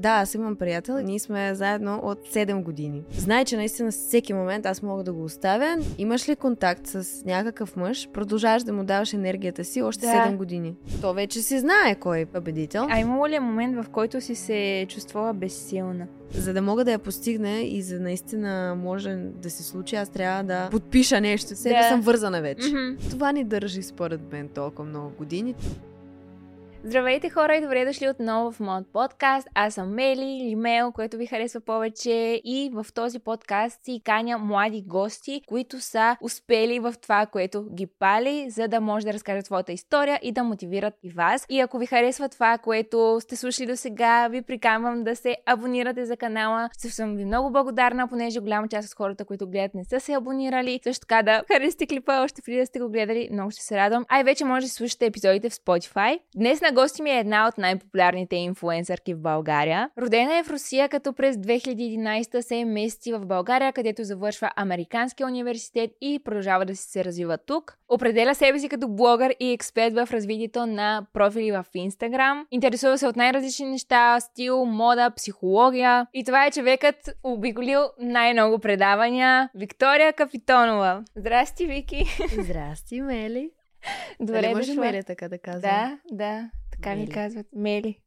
Да, аз имам приятел. Ние сме заедно от 7 години. Знае, че наистина всеки момент аз мога да го оставя. Имаш ли контакт с някакъв мъж? Продължаваш да му даваш енергията си още Да. 7 години. То вече си знае кой е победител. А имало ли е момент, в който си се чувствала безсилна? За да мога да я постигне и за наистина може да се случи, аз трябва да подпиша нещо. Сега Да. съм вързана вече. Мгм. Това ни държи според мен толкова много години. Здравейте хора и добре дошли отново в моят подкаст. Аз съм Мели или Мел, което ви харесва повече и в този подкаст си каня млади гости, които са успели в това, което ги пали, за да може да разкажат своята история и да мотивират и вас. И ако ви харесва това, което сте слушали до сега, ви приканвам да се абонирате за канала. Също съм ви много благодарна, понеже голяма част от хората, които гледат, не са се абонирали. Също така да харесате клипа още преди да сте го гледали. Много ще се радвам. А и вече може да слушате епизодите в Spotify. Днес на гости ми е една от най-популярните инфлуенсърки в България. Родена е в Русия, като през 2011 се мести в България, където завършва Американския университет и продължава да си се развива тук. Определя себе си като блогър и експерт в развитието на профили в Instagram. Интересува се от най-различни неща, стил, мода, психология. И това е човекът обиколил най-много предавания. Виктория Капитонова. Здрасти, Вики! Здрасти, Мели. Добре Дали може дошла. Мели така да казвам? Да, да. Така ми Мели. казват. Мели.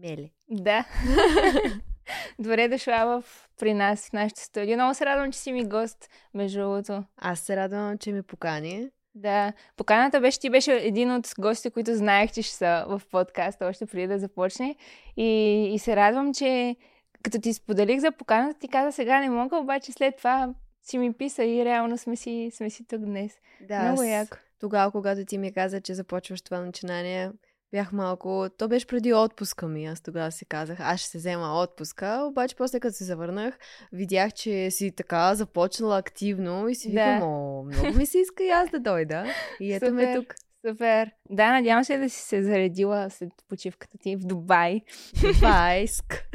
Мели. Да. Добре дошла в, при нас в нашото студио. Много се радвам, че си ми гост, между другото. Аз се радвам, че ме покани. Да. Поканата беше, ти беше един от гостите, които знаех, че ще са в подкаста още преди да започне. И, и се радвам, че като ти споделих за поканата, ти каза сега не мога, обаче след това си ми писа и реално сме си, сме си тук днес. Да, Много яко. Тогава, когато ти ми каза, че започваш това начинание, бях малко... То беше преди отпуска ми. Аз тогава си казах, аз ще се взема отпуска. Обаче после като се завърнах, видях, че си така започнала активно и си Да. викам, о, много ми се иска и аз да дойда. И ето ме Супер. тук. Супер. Да, надявам се да си се заредила след почивката ти в Дубай. Дубайск.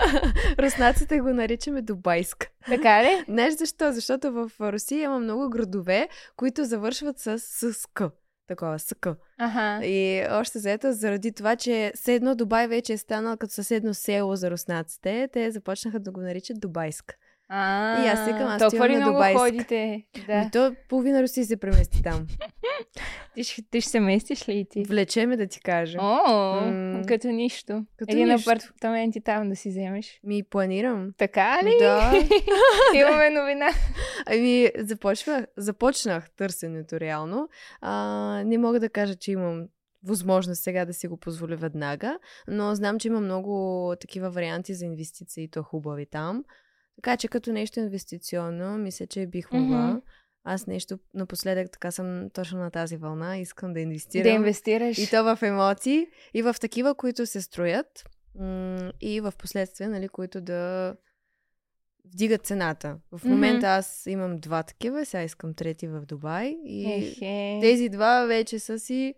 Руснаците го наричаме Дубайск. Така ли? Знаеш защо? Защото в Русия има много градове, които завършват с, с К. Такова, с К. Ага. И още заето, заради това, че все едно Дубай вече е станал като съседно село за руснаците, те започнаха да го наричат Дубайск. А, И аз викам, аз толкова ли много Дубайск. ходите? Да. Да. И то половина Русия се премести там. Ти, ще, ти ще се местиш ли и ти? Влечеме да ти кажа. О, М. като нищо. Като Един нищо. апартамент и там да си вземеш. Ми планирам. Така ли? Да. Имаме новина. Ами, започвах, започнах търсенето реално. А, не мога да кажа, че имам възможност сега да си го позволя веднага, но знам, че има много такива варианти за инвестиции, то хубави там. Така че като нещо инвестиционно, мисля, че бих могла. Мгм. Аз нещо напоследък така съм точно на тази вълна. Искам да инвестирам. Да инвестираш. И то в емоции, и в такива, които се строят, и в последствие, нали, които да вдигат цената. В момента аз имам два такива, сега искам трети в Дубай. И Ехе. тези два вече са си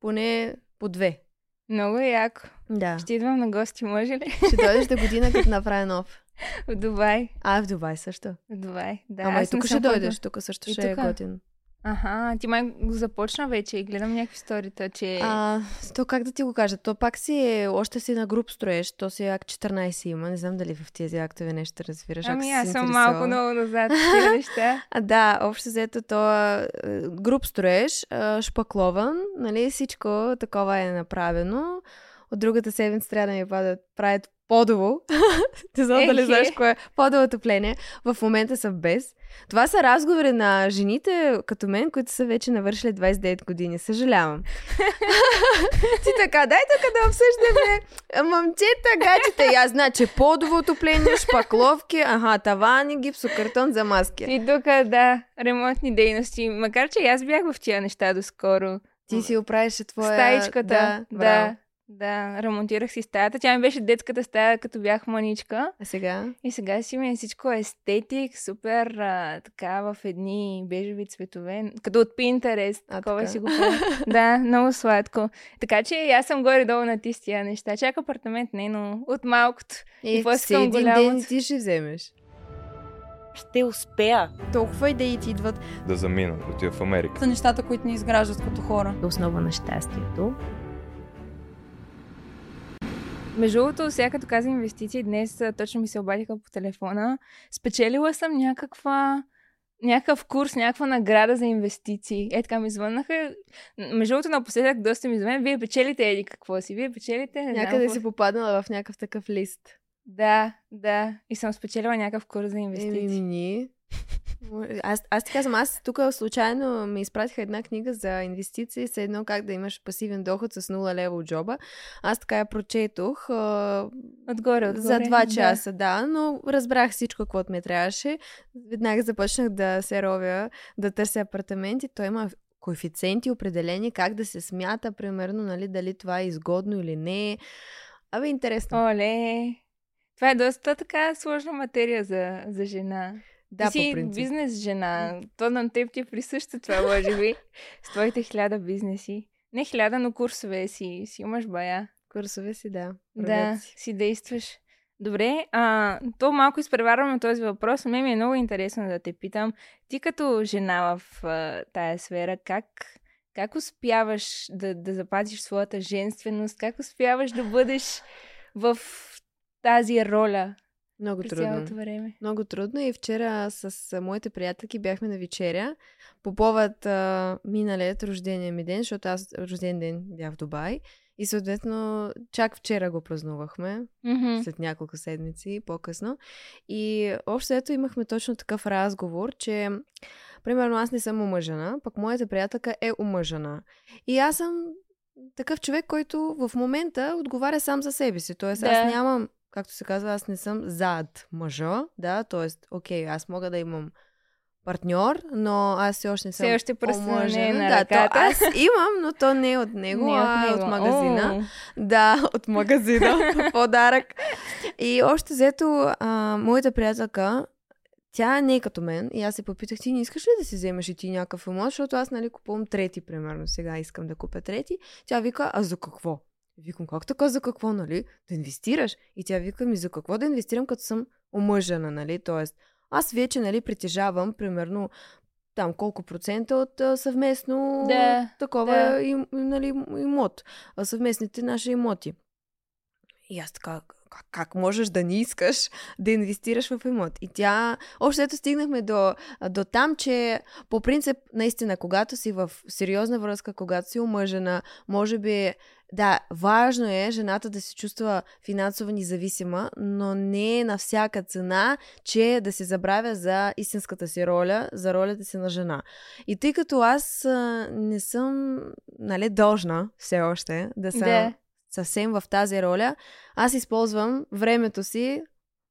поне по две. Много яко. Да. Ще идвам на гости, може ли? Ще дойдеш до година, като направя нов. В Дубай. А, в Дубай също. В Дубай. Да, Ама и тук ще дойдеш, тук също И ще е готин. Аха, ти май го започна вече и гледам някакви сторита, че... А, то как да ти го кажа? То пак си е, още си на груп строеж, то си е акт 14 има. Не знам дали в тези актове нещо разбираш. ами аз съм малко много назад тези неща. А, да, общо взето то груп строеж, е, шпаклован, нали, всичко такова е направено. От другата седмица трябва да ми падат, правят подово. Не знам дали знаеш кое е подово отопление. В момента са без. Това са разговори на жените като мен, които са вече навършили 29 години. Съжалявам. Ти така, дай тук да обсъждаме момчета, гаджета. И аз значи подово отопление, шпакловки, ага, тавани, гипсокартон за маски. И тук, да, ремонтни дейности. Макар, че аз бях в тия неща доскоро. Ти си оправяше твоя... Стаичката. Да, Да. Да, ремонтирах си стаята. Тя ми беше детската стая, като бях маничка. А сега? И сега си ми е всичко естетик, супер, а, така в едни бежеви цветове, като от Pinterest, А, такова така. си го да, много сладко. Така че и аз съм горе-долу на ти с тия неща. Чак апартамент не, но от малкото. И какво все искам един голямото? ден ти ще вземеш. Ще успея. Толкова идеи ти идват. да замина, да отида в Америка. са нещата, които ни изграждат като хора. Основа на щастието. Между другото, сега като каза инвестиции, днес точно ми се обадиха по телефона. Спечелила съм някаква някакъв курс, някаква награда за инвестиции. Е, така ми звъннаха. Между другото, напоследък доста ми звънят. Вие печелите еди какво си? Вие печелите? Не Някъде какво си попаднала в някакъв такъв лист. Да, да. И съм спечелила някакъв курс за инвестиции. Еми. Аз, аз ти казвам, аз тук случайно ми изпратиха една книга за инвестиции, с едно как да имаш пасивен доход с 0 лева от джоба. Аз така я прочетох а, Отгоре, отгоре. за два да. часа, да. но разбрах всичко, което ми трябваше. Веднага започнах да се ровя, да търся апартаменти. Той има коефициенти определени, как да се смята, примерно, нали, дали това е изгодно или не. Абе, интересно. Оле. Това е доста така сложна материя за, за жена. Да, Ти си по принцип. бизнес жена. То на теб ти е присъщо това, може би. С твоите хиляда бизнеси. Не хиляда, но курсове си, си имаш бая. Курсове си, да. Да, Правят си. си действаш. Добре, а, то малко изпреварваме този въпрос. Мен ми е много интересно да те питам. Ти като жена в а, тая сфера, как, как успяваш да, да запазиш своята женственост? Как успяваш да бъдеш в тази роля Много през трудно. цялото време? Много трудно и вчера с моите приятелки бяхме на вечеря по повод а, миналият рождения ми ден, защото аз рожден ден бях в Дубай и съответно чак вчера го празнувахме, Мгм. след няколко седмици по-късно. И общо ето имахме точно такъв разговор, че примерно аз не съм омъжена, пък моята приятелка е омъжена. И аз съм такъв човек, който в момента отговаря сам за себе си. Тоест Да. аз нямам, както се казва, аз не съм зад мъжа, да, т.е. окей, аз мога да имам партньор, но аз все още не съм Все още не е омъжена. на да, то аз имам, но то не е от него, Не а е от него. магазина. О, Да, от магазина. Подарък. И още взето, а, моята приятелка, тя не е като мен. И аз се попитах, ти не искаш ли да си вземеш и ти някакъв имот, защото аз, нали, купувам трети, примерно. Сега искам да купя трети. Тя вика, а за какво? Викам, как така за какво, нали? Да инвестираш. И тя вика, ми за какво да инвестирам, като съм омъжена, нали? Тоест, аз вече, нали, притежавам, примерно, там колко процента от а, съвместно Да, такова да. им, нали, имот. А, съвместните наши имоти. И аз така, как, как можеш да не искаш да инвестираш в имот? И тя, още ето стигнахме до, до там, че по принцип, наистина, когато си в сериозна връзка, когато си омъжена, може би, да, важно е жената да се чувства финансово независима, но не на всяка цена, че да се забравя за истинската си роля, за ролята си на жена. И тъй като аз а, не съм, нали, должна все още да съм Да. съвсем в тази роля, аз използвам времето си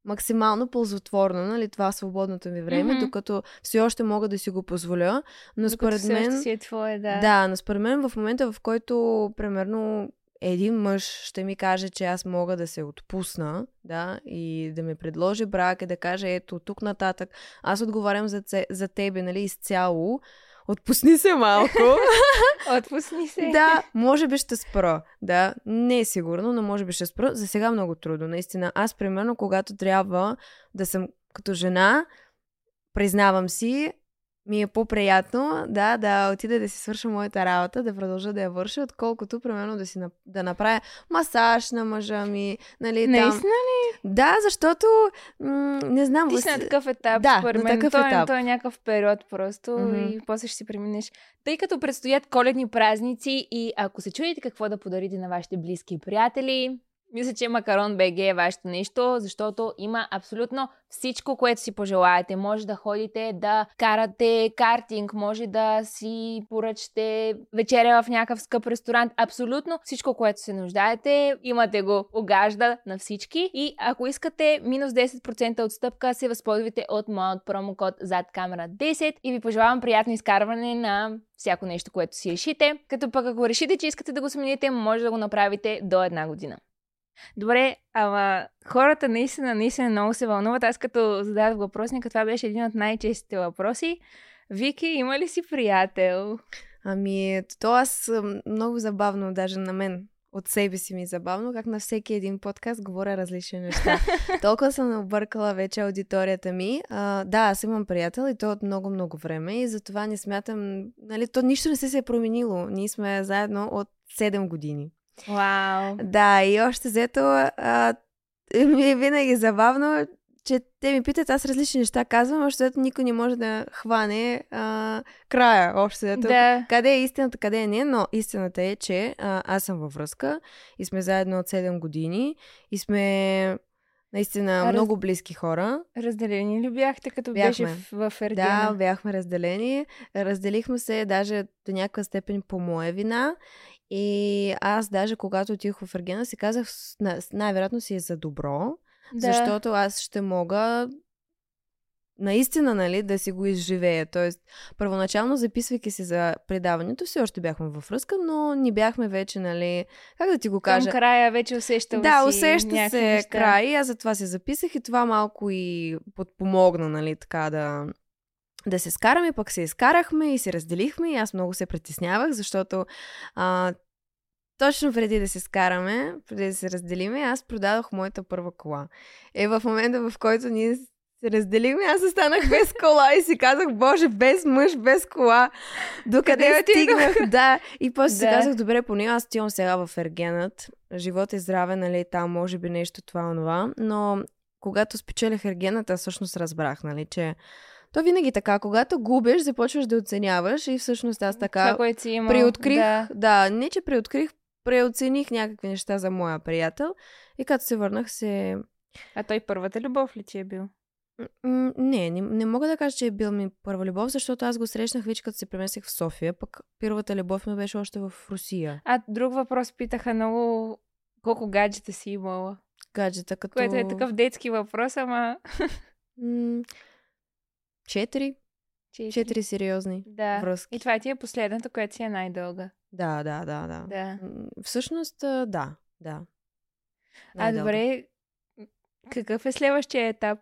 максимално ползотворно, нали, това свободното ми време, Мгм. докато все още мога да си го позволя, но Докато според мен... си е твое, да. Да, но според мен в момента, в който, примерно, един мъж ще ми каже, че аз мога да се отпусна, да, и да ми предложи брак и да каже, ето, тук нататък, аз отговарям за, за тебе, нали, изцяло, отпусни се малко. Отпусни се. да, може би ще спра. Да, не е сигурно, но може би ще спра. За сега много трудно, наистина. Аз, примерно, когато трябва да съм като жена, признавам си, ми е по-приятно да, да отида да си свърша моята работа, да продължа да я върша, отколкото, примерно, да, си, да направя масаж на мъжа ми, нали. Наистина Да, защото, м- не знам, Ти си на такъв етап, Да, според мен. такъв той, етап. той е някакъв период просто Мгм. и после ще си преминеш. Тъй като предстоят коледни празници и ако се чудите какво да подарите на вашите близки и приятели, мисля, че Макарон БГ е вашето нещо, защото има абсолютно всичко, което си пожелаете. Може да ходите да карате картинг, може да си поръчате вечеря в някакъв скъп ресторант. Абсолютно всичко, което се нуждаете, имате го огажда на всички. И ако искате минус 10% отстъпка, се възползвайте от моят промокод зад камера 10 и ви пожелавам приятно изкарване на всяко нещо, което си решите. Като пък ако решите, че искате да го смените, може да го направите до една година. Добре, ама хората наистина, наистина много се вълнуват. Аз като зададох въпросника, това беше един от най-честите въпроси. Вики, има ли си приятел? Ами, то аз много забавно, даже на мен от себе си ми е забавно, как на всеки един подкаст говоря различни неща. Толкова съм объркала вече аудиторията ми. А, да, аз имам приятел и то от много-много време и затова не смятам, нали, то нищо не се, се е променило. Ние сме заедно от 7 години. Вау. Да, и още взето а, ми е винаги забавно, че те ми питат, аз различни неща казвам, още взето никой не може да хване а, края, общо взето. Да. Къде е истината, къде е не, но истината е, че а, аз съм във връзка и сме заедно от 7 години и сме наистина Раз- много близки хора. Разделени ли бяхте, като Бяхме. беше в, в Да, Ергена? бяхме разделени. Разделихме се даже до някаква степен по моя вина. И аз даже когато отих в Ергена си казах, най-вероятно си е за добро, Да. защото аз ще мога наистина, нали, да си го изживея. Тоест, първоначално записвайки се за предаването, все още бяхме във връзка, но не бяхме вече, нали, как да ти го кажа? Към края вече усещала Да, усеща се неща. край. Аз затова се записах и това малко и подпомогна, нали, така да, да се скараме, пък се изкарахме и се разделихме и аз много се притеснявах, защото а, точно преди да се скараме, преди да се разделиме, аз продадох моята първа кола. Е, в момента, в който ние се разделихме, аз останах без кола и си казах, боже, без мъж, без кола. Докъде стигнах? Да. И после си Да. казах, добре, поне аз отивам сега в Ергенът. Живот и здраве, нали, там може би нещо това, онова. Но когато спечелих Ергенът, аз всъщност разбрах, нали, че то винаги така, когато губиш, започваш да оценяваш и всъщност аз така Това, което си имал. приоткрих, Да. да. не че приоткрих, преоцених някакви неща за моя приятел и като се върнах се... А той първата любов ли ти е бил? Не, не, не мога да кажа, че е бил ми първа любов, защото аз го срещнах вече като се преместих в София, пък първата любов ми беше още в Русия. А друг въпрос питаха много колко гаджета си имала. Гаджета като... Което е такъв детски въпрос, ама... Четири. Четири. Четири сериозни Да. връзки. И това ти е последната, която си е най-дълга. Да, да, да, да. Да. Всъщност, а, да, да. А Най-дълга. добре, какъв е следващия етап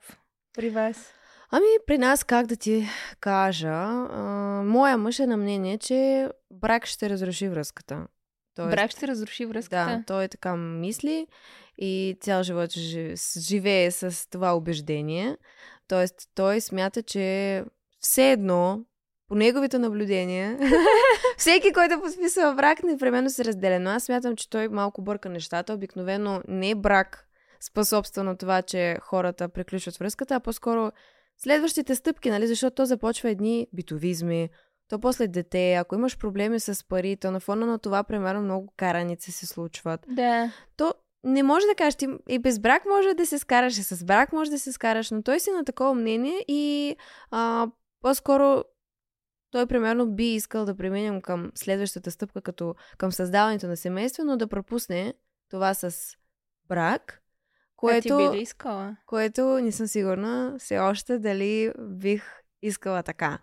при вас? Ами, при нас, как да ти кажа, а, моя мъж е на мнение, че брак ще разруши връзката. Тоест, Брак ще разруши Да, връзката? той така мисли и цял живот живее с това убеждение. Тоест, той смята, че все едно, по неговите наблюдения, всеки, който подписва брак, непременно се разделя. Но аз смятам, че той малко бърка нещата. Обикновено не е брак способства на това, че хората приключват връзката, а по-скоро следващите стъпки, нали? Защото то започва едни битовизми, то после дете, ако имаш проблеми с пари, то на фона на това, примерно, много караници се случват. Да. То не може да кажеш, ти и без брак може да се скараш, и с брак може да се скараш, но той си на такова мнение и а, по-скоро той примерно би искал да преминем към следващата стъпка, като към създаването на семейство, но да пропусне това с брак, Което... А ти би ли искала? което не съм сигурна все още дали бих искала така.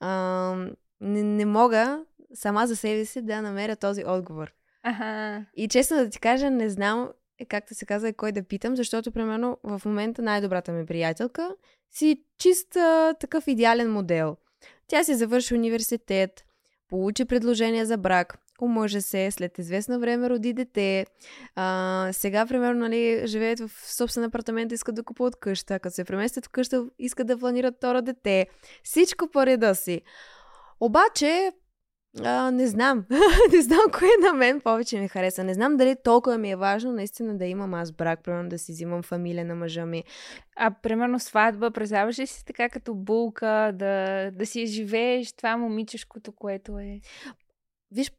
А, не, не мога сама за себе си да намеря този отговор. Аха. И честно да ти кажа, не знам, е, както се казва, кой да питам, защото, примерно, в момента най-добрата ми приятелка си чист а, такъв идеален модел. Тя си завърши университет, получи предложение за брак, омъжа се, след известно време роди дете. А, сега, примерно, нали, живеят в собствен апартамент, искат да купуват къща. Като се преместят в къща, искат да планират второ дете. Всичко по реда си. Обаче, а, не знам. не знам кое на мен повече ми хареса. Не знам дали толкова ми е важно наистина да имам аз брак, примерно да си взимам фамилия на мъжа ми. А примерно сватба, представяш ли си така като булка, да, да си живееш това момичешкото, което е? Виж,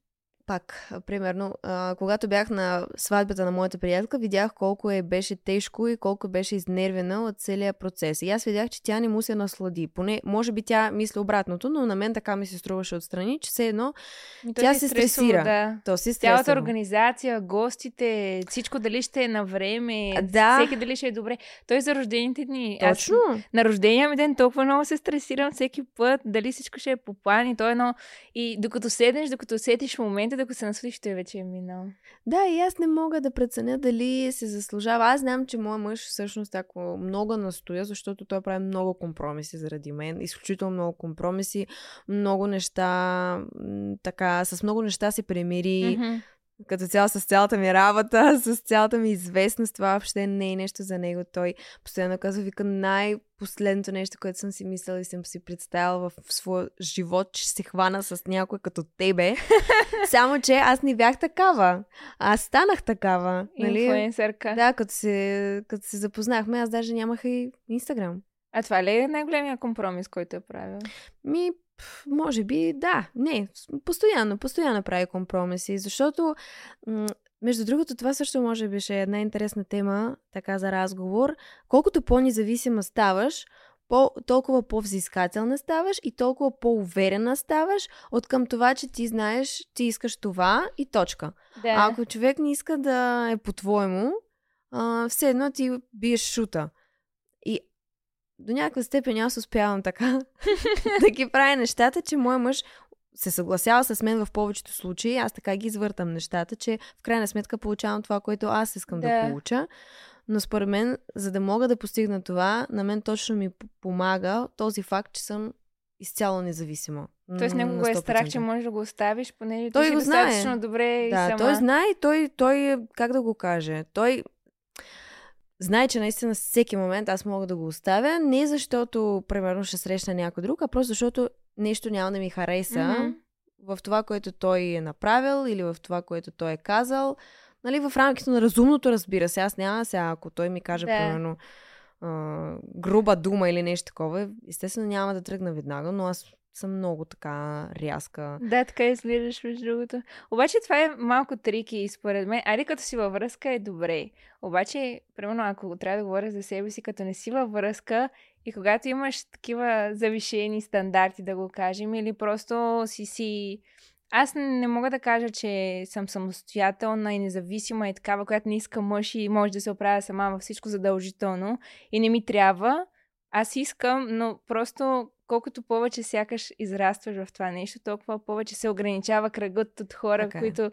пак, примерно, а, когато бях на сватбата на моята приятелка, видях колко е беше тежко и колко беше изнервена от целия процес. И аз видях, че тя не му се наслади. Поне, може би тя мисли обратното, но на мен така ми се струваше отстрани, че все едно Ми, Тя се стресира. Да. то си Цялата организация, гостите, всичко дали ще е на време, да. всеки дали ще е добре. Той за рождените дни. Аз Точно. на рождения ми ден толкова много се стресирам всеки път, дали всичко ще е по план и то е едно... И докато седнеш, докато усетиш в докато се насладиш, той вече е минал. Да, и аз не мога да преценя дали се заслужава. Аз знам, че моят мъж всъщност ако много настоя, защото той прави много компромиси заради мен. Изключително много компромиси, много неща, така, с много неща се примири. Мгм. Като цяло с цялата ми работа, с цялата ми известност, това въобще не е нещо за него. Той постоянно казва, вика, най-последното нещо, което съм си мислила и съм си представила в своя живот, че се хвана с някой като тебе. Само, че аз не бях такава. Аз станах такава. Нали? Инфлуенсърка. Да, като се, като се запознахме, аз даже нямах и Инстаграм. А това ли е най-големия компромис, който е правил? Ми, може би, да. Не, постоянно, постоянно прави компромиси, защото, между другото, това също може би ще е една интересна тема, така за разговор. Колкото по-независима ставаш, по- толкова по-взискателна ставаш и толкова по-уверена ставаш от към това, че ти знаеш, ти искаш това и точка. Да. А ако човек не иска да е по-твоему, а, все едно ти биеш шута. И до някаква степен аз успявам така да ги правя нещата, че мой мъж се съгласява с мен в повечето случаи. Аз така ги извъртам нещата, че в крайна сметка получавам това, което аз искам да, Да. получа. Но според мен, за да мога да постигна това, на мен точно ми помага този факт, че съм изцяло независима. Тоест него го е страх, 100%. че можеш да го оставиш, понеже Той ти го знае. достатъчно добре и Да, сама. той знае и той, той, как да го каже, той знае, че наистина всеки момент аз мога да го оставя, не защото, примерно, ще срещна някой друг, а просто защото нещо няма да ми хареса Мгм. в това, което той е направил или в това, което той е казал. Нали, в рамките на разумното, разбира се. Аз няма сега, ако той ми каже, Да. примерно, а, груба дума или нещо такова, естествено няма да тръгна веднага, но аз съм много така рязка. Да, така изглеждаш между другото. Обаче това е малко трики и според мен. Айде като си във връзка е добре. Обаче, примерно, ако трябва да говоря за себе си, като не си във връзка и когато имаш такива завишени стандарти, да го кажем, или просто си си... Аз не мога да кажа, че съм самостоятелна и независима и такава, която не иска мъж и може да се оправя сама във всичко задължително и не ми трябва. Аз искам, но просто колкото повече сякаш израстваш в това нещо, толкова повече се ограничава кръгът от хора, Така е. които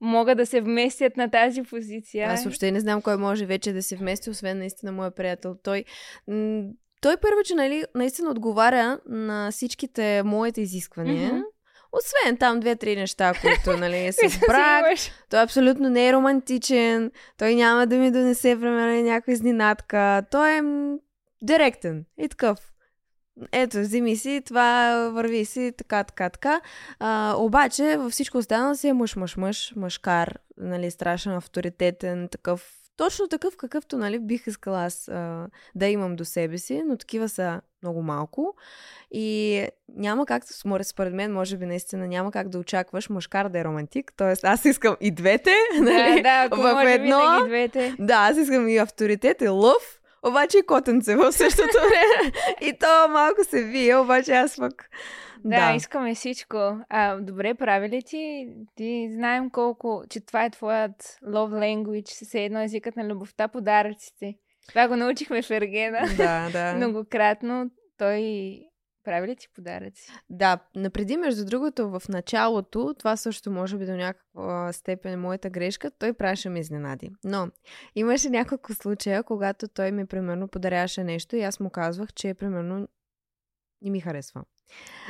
могат да се вместят на тази позиция. Аз въобще не знам кой може вече да се вмести, освен наистина моя приятел. Той, той първо, че нали, наистина отговаря на всичките моите изисквания. Мгм. Освен там две-три неща, които нали, Които с си брак. Той абсолютно не е романтичен. Той няма да ми донесе, примерно, някаква изненадка. Той е директен и такъв. Ето, вземи си, това върви си, така, така, така. А, обаче, във всичко останало си е мъж, мъж, мъж, мъжкар, нали, страшен, авторитетен, такъв, точно такъв, какъвто, нали, бих искала аз а, да имам до себе си, но такива са много малко. И няма как, според, мен, може би наистина няма как да очакваш мъжкар да е романтик. Тоест, аз искам и двете, нали? Да, да, ако в може едно. винаги двете. Да, аз искам и авторитет, и лъв, обаче и котенце в същото време. и то малко се вие, обаче аз пък... Да, искаме всичко. А, добре, прави ли ти? Ти знаем колко, че това е твоят love language, все едно езикът на любовта, подаръците. Това го научихме в Ергена да, да. многократно. Той прави ли ти подаръци? Да, напреди, между другото, в началото, това също може би до някаква степен е моята грешка, той правеше ми изненади. Но имаше няколко случая, когато той ми, примерно, подаряваше нещо и аз му казвах, че, примерно, не ми харесва.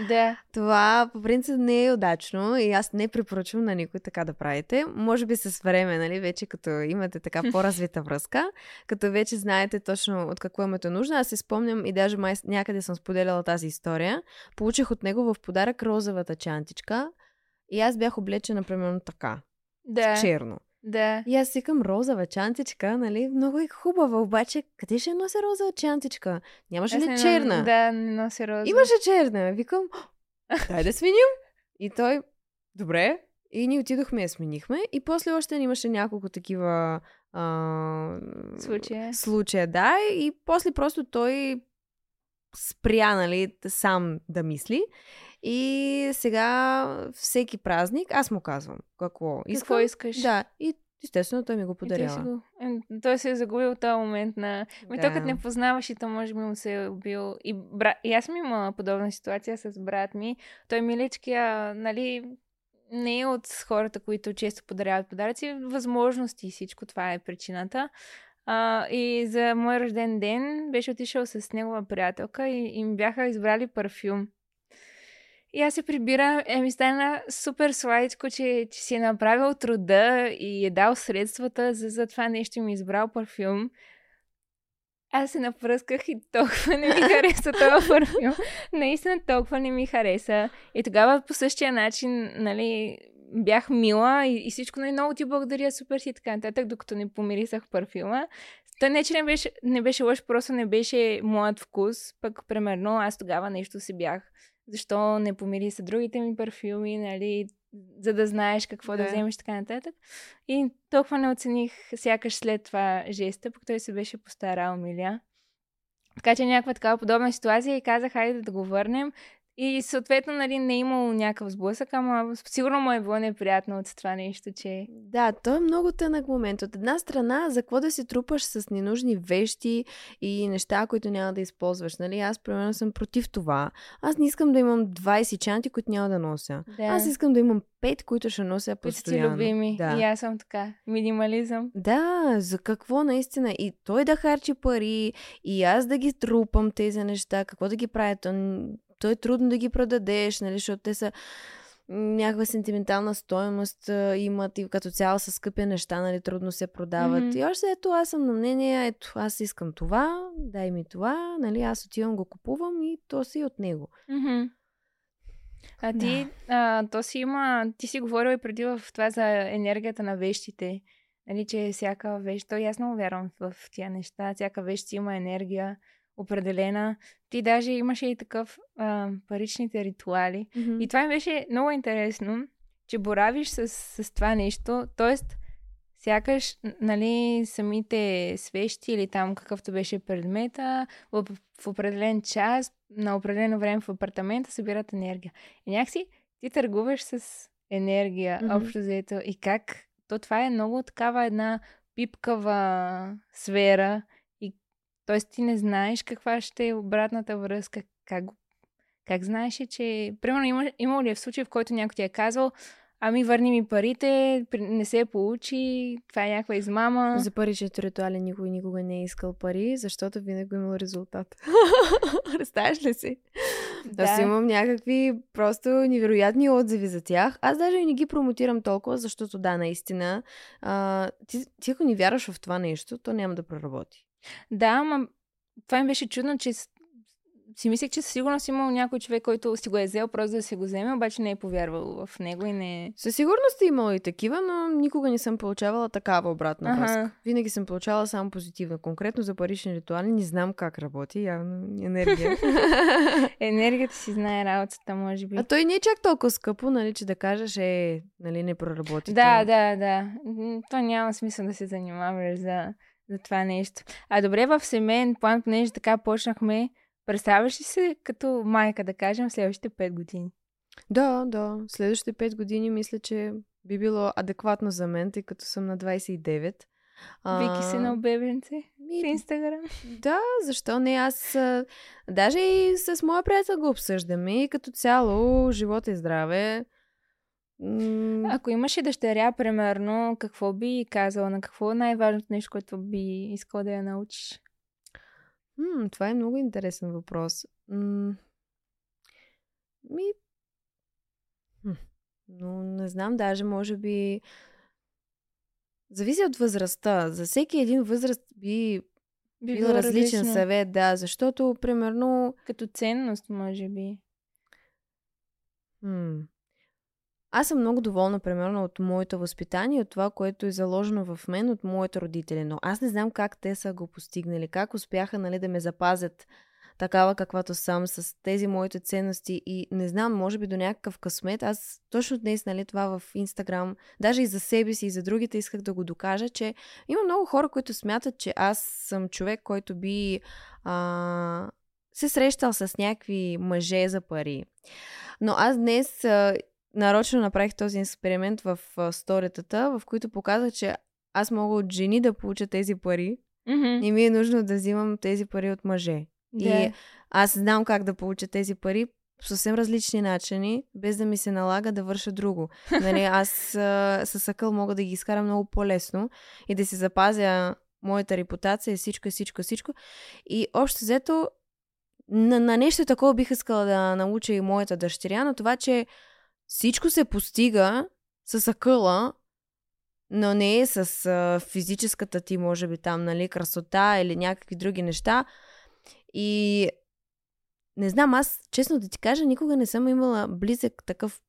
Да. Това по принцип не е удачно и аз не препоръчвам на никой така да правите. Може би с време, нали, вече като имате така по-развита връзка, като вече знаете точно от какво имате нужда. Аз се спомням и даже май някъде съм споделяла тази история. Получих от него в подарък розовата чантичка и аз бях облечена примерно така, Да. в черно. Да. И аз си към розова чантичка, нали, много е хубава, обаче къде ще нося розова чантичка? Нямаше ли не- черна? Да, не носи роза. Имаше черна. Викам, дай да сменим. И той, добре. И ние отидохме я сменихме. И после още имаше няколко такива а... Случая. случая. Да, и после просто той спря, нали, сам да мисли. И сега всеки празник аз му казвам какво искам. Какво искаш? Да, и естествено той ми го той, подарява. го... Ем, той се е загубил този момент на... Ми Да. той като не познаваш и то може би му се е убил. И, бра... и аз съм имала подобна ситуация с брат ми. Той миличкия, нали, не е от хората, които често подаряват подаръци. Възможности и всичко. Това е причината. А, и за мой рожден ден беше отишъл с негова приятелка и им бяха избрали парфюм. И аз се прибирам, е ми стана супер сладичко, че, че си е направил труда и е дал средствата за, за това нещо и ми е избрал парфюм. Аз се напръсках и толкова не ми хареса този парфюм. Наистина толкова не ми хареса. И тогава по същия начин, нали, бях мила и, и всичко, нали, много ти благодаря, супер си и така нататък, докато не помирисах парфюма. Той не, че не беше, не беше лош, просто не беше моят вкус. Пък, примерно, аз тогава нещо си бях. Защо не помири с другите ми парфюми, нали, за да знаеш какво да, да вземеш така нататък. И толкова не оцених сякаш след това жеста, пък той се беше постарал, миля. Така че някаква такава подобна ситуация и казах, хайде да го върнем. И съответно, нали, не е имало някакъв сблъсък, ама сигурно му е било неприятно от това нещо, че... Да, то е много тънък момент. От една страна, за какво да си трупаш с ненужни вещи и неща, които няма да използваш, нали? Аз, примерно, съм против това. Аз не искам да имам 20 чанти, които няма да нося. Да. Аз искам да имам 5, които ще нося Които ти постоянно. любими. Да. И аз съм така. Минимализъм. Да, за какво наистина? И той да харчи пари, и аз да ги трупам тези неща, какво да ги правя? То, н- то е трудно да ги продадеш, нали, защото те са някаква сентиментална стоеност имат и като цяло са скъпи неща, нали, трудно се продават. Мгм. И още ето аз съм на мнение, ето аз искам това, дай ми това, нали, аз отивам го купувам и то си е от него. Мгм. А ти, а, то си има, ти си говорил и преди в това за енергията на вещите. Нали, че всяка вещ, то и аз много вярвам в тия неща, всяка вещ си има енергия определена. Ти даже имаше и такъв а, паричните ритуали. И това ми беше много интересно, че боравиш с, с това нещо, т.е. сякаш, нали, самите свещи или там какъвто беше предмета, в, в определен час, на определено време в апартамента събират енергия. И някакси ти търгуваш с енергия, mm-hmm. общо взето. И как? То това е много такава една пипкава сфера. Т.е. ти не знаеш каква ще е обратната връзка, как как знаеш, че... Примерно, има, има ли е в случай, в който някой ти е казал, ами върни ми парите, не се получи, това е някаква измама. За паричните ритуали никой никога не е искал пари, защото винаги имал резултат. Представяш ли си? Да. Аз имам някакви просто невероятни отзиви за тях. Аз даже и не ги промотирам толкова, защото да, наистина, а, ти, ти ако не вярваш в това нещо, то няма да проработи. Да, ама това ми беше чудно, че си мислех, че със сигурност имал някой човек, който си го е взел просто да си го вземе, обаче не е повярвал в него и не... Със сигурност е имало и такива, но никога не съм получавала такава обратна Ага. връзка. Винаги съм получавала само позитивна. Конкретно за парични ритуали не знам как работи, явно енергия. Енергията си знае работата, може би. а той не е чак толкова скъпо, нали, че да кажеш, е, нали, не проработи. Да, то- да, да. То няма смисъл да се занимаваш за, за това нещо. А добре, в семейен план, понеже така почнахме, представяш ли се като майка, да кажем, в следващите 5 години? Да, да. Следващите 5 години мисля, че би било адекватно за мен, тъй като съм на 29. Вики се на бебенце ми, в Инстаграм. Да, защо не? Аз а, даже и с моя приятел го обсъждаме и като цяло живот и здраве. Ако имаше дъщеря, примерно, какво би казала? На какво е най-важното нещо, което би искала да я научиш? м, това е много интересен въпрос. М, ми... Но не знам, даже може би... Зависи от възрастта. За всеки един възраст би Би бил различен съвет, да, защото, примерно, Като ценност, може би. М. Аз съм много доволна, примерно, от моето възпитание, от това, което е заложено в мен от моите родители. Но аз не знам как те са го постигнали, как успяха нали, да ме запазят такава каквато съм, с тези моите ценности и не знам, може би до някакъв късмет. Аз точно днес, нали, това в Инстаграм, даже и за себе си, и за другите исках да го докажа, че има много хора, които смятат, че аз съм човек, който би а, се срещал с някакви мъже за пари. Но аз днес а, нарочно направих този експеримент в а, сторитата, в които показах, че аз мога от жени да получа тези пари. Мгм. Не ми е нужно да взимам тези пари от мъже. Да. И аз знам как да получа тези пари по съвсем различни начини, без да ми се налага да върша друго. Нали, аз а, с акъл мога да ги изкарам много по-лесно и да си запазя моята репутация, и всичко, и всичко, и всичко. И общо взето, на, на нещо такова бих искала да науча и моята дъщеря, на това, че всичко се постига с акъла, но не е с а, физическата ти, може би там, нали, красота или някакви други неща. И не знам, аз, честно да ти кажа, никога не съм имала близък такъв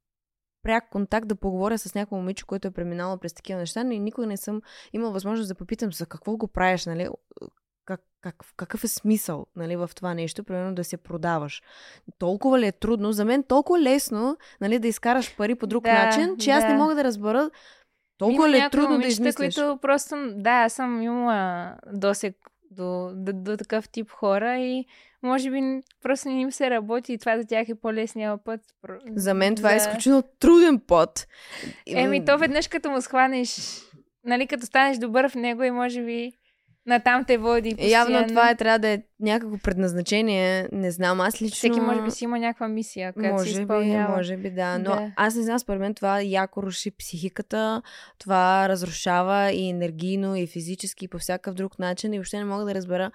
пряк контакт да поговоря с някакво момиче, което е преминало през такива неща, но и никога не съм имала възможност да попитам за какво го правиш, нали? Как, как, какъв е смисъл нали, в това нещо, примерно да се продаваш. Толкова ли е трудно, за мен толкова лесно нали, да изкараш пари по друг Да, начин, че аз да. не мога да разбера толкова Има ли е трудно да измислиш. които просто, да, аз съм имала досек до, до, до такъв тип хора и може би просто не им се работи и това за тях е по-лесния път. За мен това е за- изключително труден пот. Еми, то веднъж като му схванеш, нали, като станеш добър в него и може би натам те води постоянно. Явно това е, трябва да е някакво предназначение. Не знам, аз лично... Всеки може би си има някаква мисия, която Може би, изпълнява. може би, да. Но Да. аз не знам, според мен това яко руши психиката, това разрушава и енергийно, и физически, и по всякакъв друг начин. И въобще не мога да разбера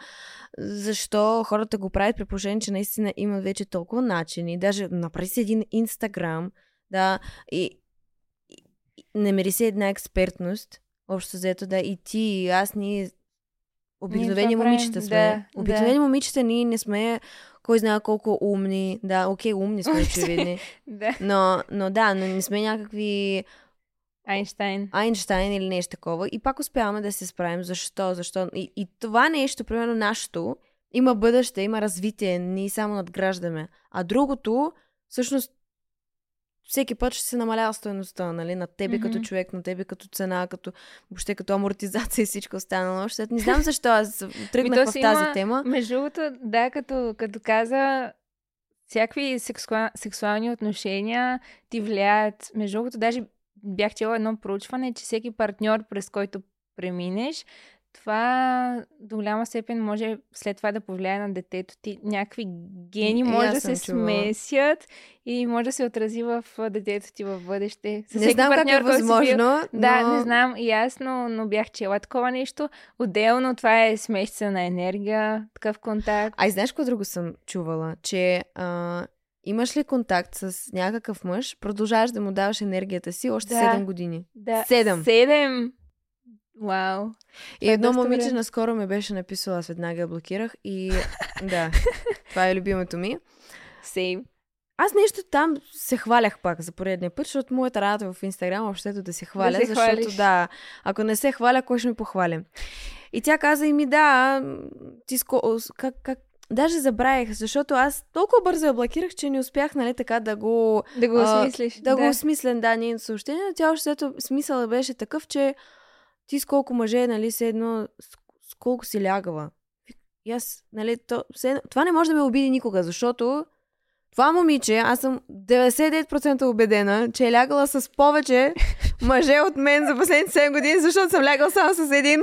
защо хората го правят, при положение, че наистина има вече толкова начини. Даже направи си един Инстаграм, да, и, и, и намери си една експертност, общо взето, да, и ти, и аз, ние обикновени момичета сме. да, обикновени да. момичета, ние не сме кой знае колко умни. Да, окей, умни сме очевидни. Да. Но, но да, но не сме някакви Айнштайн. Айнштайн или нещо такова. И пак успяваме да се справим. Защо? Защо? И, и това нещо, примерно нашето, има бъдеще, има развитие. Ние само надграждаме. А другото, всъщност, всеки път ще се намалява стоеността, нали, на тебе Мгм. като човек, на тебе като цена, като въобще като амортизация и всичко останало. Още не знам защо аз тръгнах в тази има- тема. Между другото, да, като, като каза, всякакви сексуа... сексуални отношения ти влияят. Между другото, даже бях чела едно проучване, че всеки партньор, през който преминеш, това до голяма степен може след това да повлияе на детето ти. Някакви гени може да се чувала. смесят и може да се отрази в детето ти в бъдеще. С Не всеки знам как е партньор, си бил- възможно, да, но... не знам и аз, но, но бях чела такова нещо. Отделно това е смесица на енергия, такъв контакт. А и знаеш какво друго съм чувала? Че а, имаш ли контакт с някакъв мъж, продължаваш да му даваш енергията си още Да. 7 години. Да. Седем. Седем. Вау. И е едно момиче време. наскоро ме беше написала, аз веднага я блокирах и да, това е любимото ми. Сейм. Аз нещо там се хвалях пак за поредния път, защото моята работа в Инстаграм общото да се хваля, се защото хвалиш. да, ако не се хваля, кой ще ми похваля? И тя каза и ми да, ти ско... как, как, Даже забравих, защото аз толкова бързо я блокирах, че не успях, нали, така да го... Да го А, осмислиш. Да, го осмислен, да, нейното съобщение. Тя още ето смисъла беше такъв, че ти с колко мъже, нали, се едно, с, с колко си лягала. И аз, нали, то, едно- това не може да ме обиди никога, защото това момиче, аз съм 99% убедена, че е лягала с повече мъже от мен за последните 7 години, защото съм лягала само с един.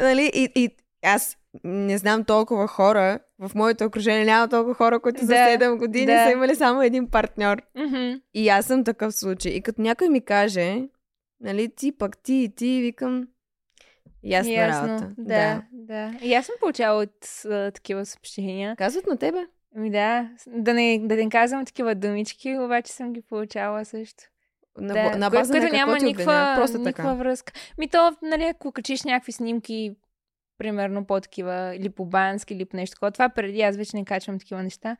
Нали, и, и аз не знам толкова хора, в моето окружение няма толкова хора, които за Да, 7 години да. са имали само един партньор. Мгм. И аз съм такъв случай. И като някой ми каже, нали, ти пък ти и ти, викам, ясна Ясно. работа. Да, да. И аз съм получавала от а, такива съобщения. Казват на тебе? Ми да, да не, да не казвам такива думички, обаче съм ги получавала също. На, да, на база което няма никаква? Просто никаква така. връзка. Ми то, нали, ако качиш някакви снимки, примерно по такива, или по бански, или по нещо такова, това преди аз вече не качвам такива неща.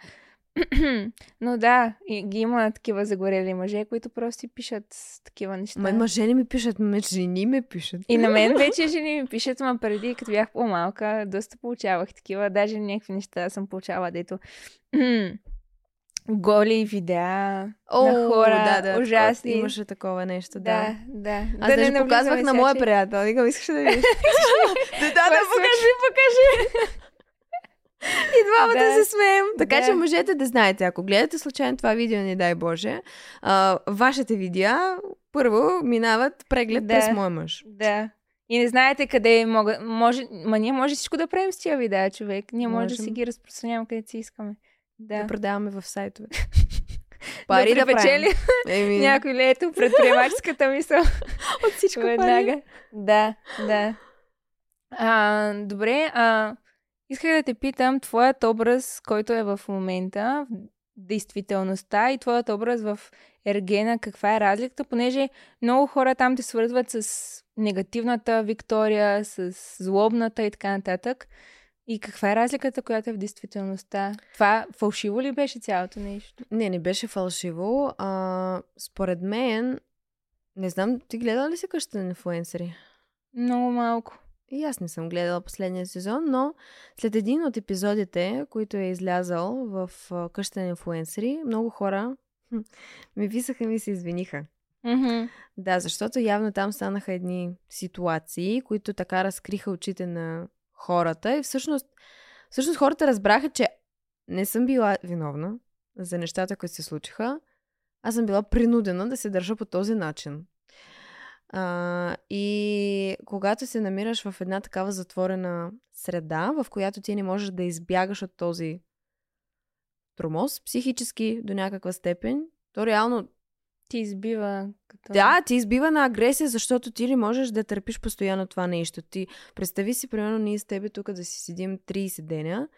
Но да, ги има такива загорели мъже, които просто си пишат такива неща. Ма мъже не ми пишат, ме жени ме пишат. И на мен вече жени ми пишат, ма преди, като бях по-малка, доста получавах такива. Даже някакви неща съм получавала, дето голи видеа О, на хора, да, да, ужасни. Имаше такова нещо, да. Да, да. Аз да даже навлизаме показвах на моя приятел. Викам, искаш да видиш? да, да, покажи, покажи. И двамата Да. се смеем. Така Да. че мъжете да знаете, ако гледате случайно това видео, не дай Боже, а, вашите видеа първо минават преглед Да. през моя мъж. Да. И не знаете къде мога... Може... Ма ние може всичко да правим с тия видеа, човек. Ние може да си ги разпространяваме където си искаме. Да. Да продаваме в сайтове. Да Пари да, припечели правим. Еми, Някой ли ето предприемаческата мисъл. от всичко пари. Веднага. Да, да. А, добре, а, Исках да те питам, твоят образ, който е в момента, в действителността и твоят образ в Ергена, каква е разликата, понеже много хора там те свързват с негативната Виктория, с злобната и така нататък. И каква е разликата, която е в действителността? Това фалшиво ли беше цялото нещо? Не, не беше фалшиво. А, според мен, не знам, ти гледала ли си къщата на инфуенсъри? Много малко. И аз не съм гледала последния сезон, но след един от епизодите, които е излязал в а, къщата на инфуенсъри, много хора ми писаха и ми се извиниха. Mm-hmm. Да, защото явно там станаха едни ситуации, които така разкриха очите на хората и всъщност, всъщност хората разбраха, че не съм била виновна за нещата, които се случиха. Аз съм била принудена да се държа по този начин. А, и когато се намираш в една такава затворена среда, в която ти не можеш да избягаш от този тромоз, психически до някаква степен, то реално Ти избива като... да, ти избива на агресия, защото ти не можеш да търпиш постоянно това нещо. Ти представи си, примерно, ние с тебе тук да си седим 30 деня,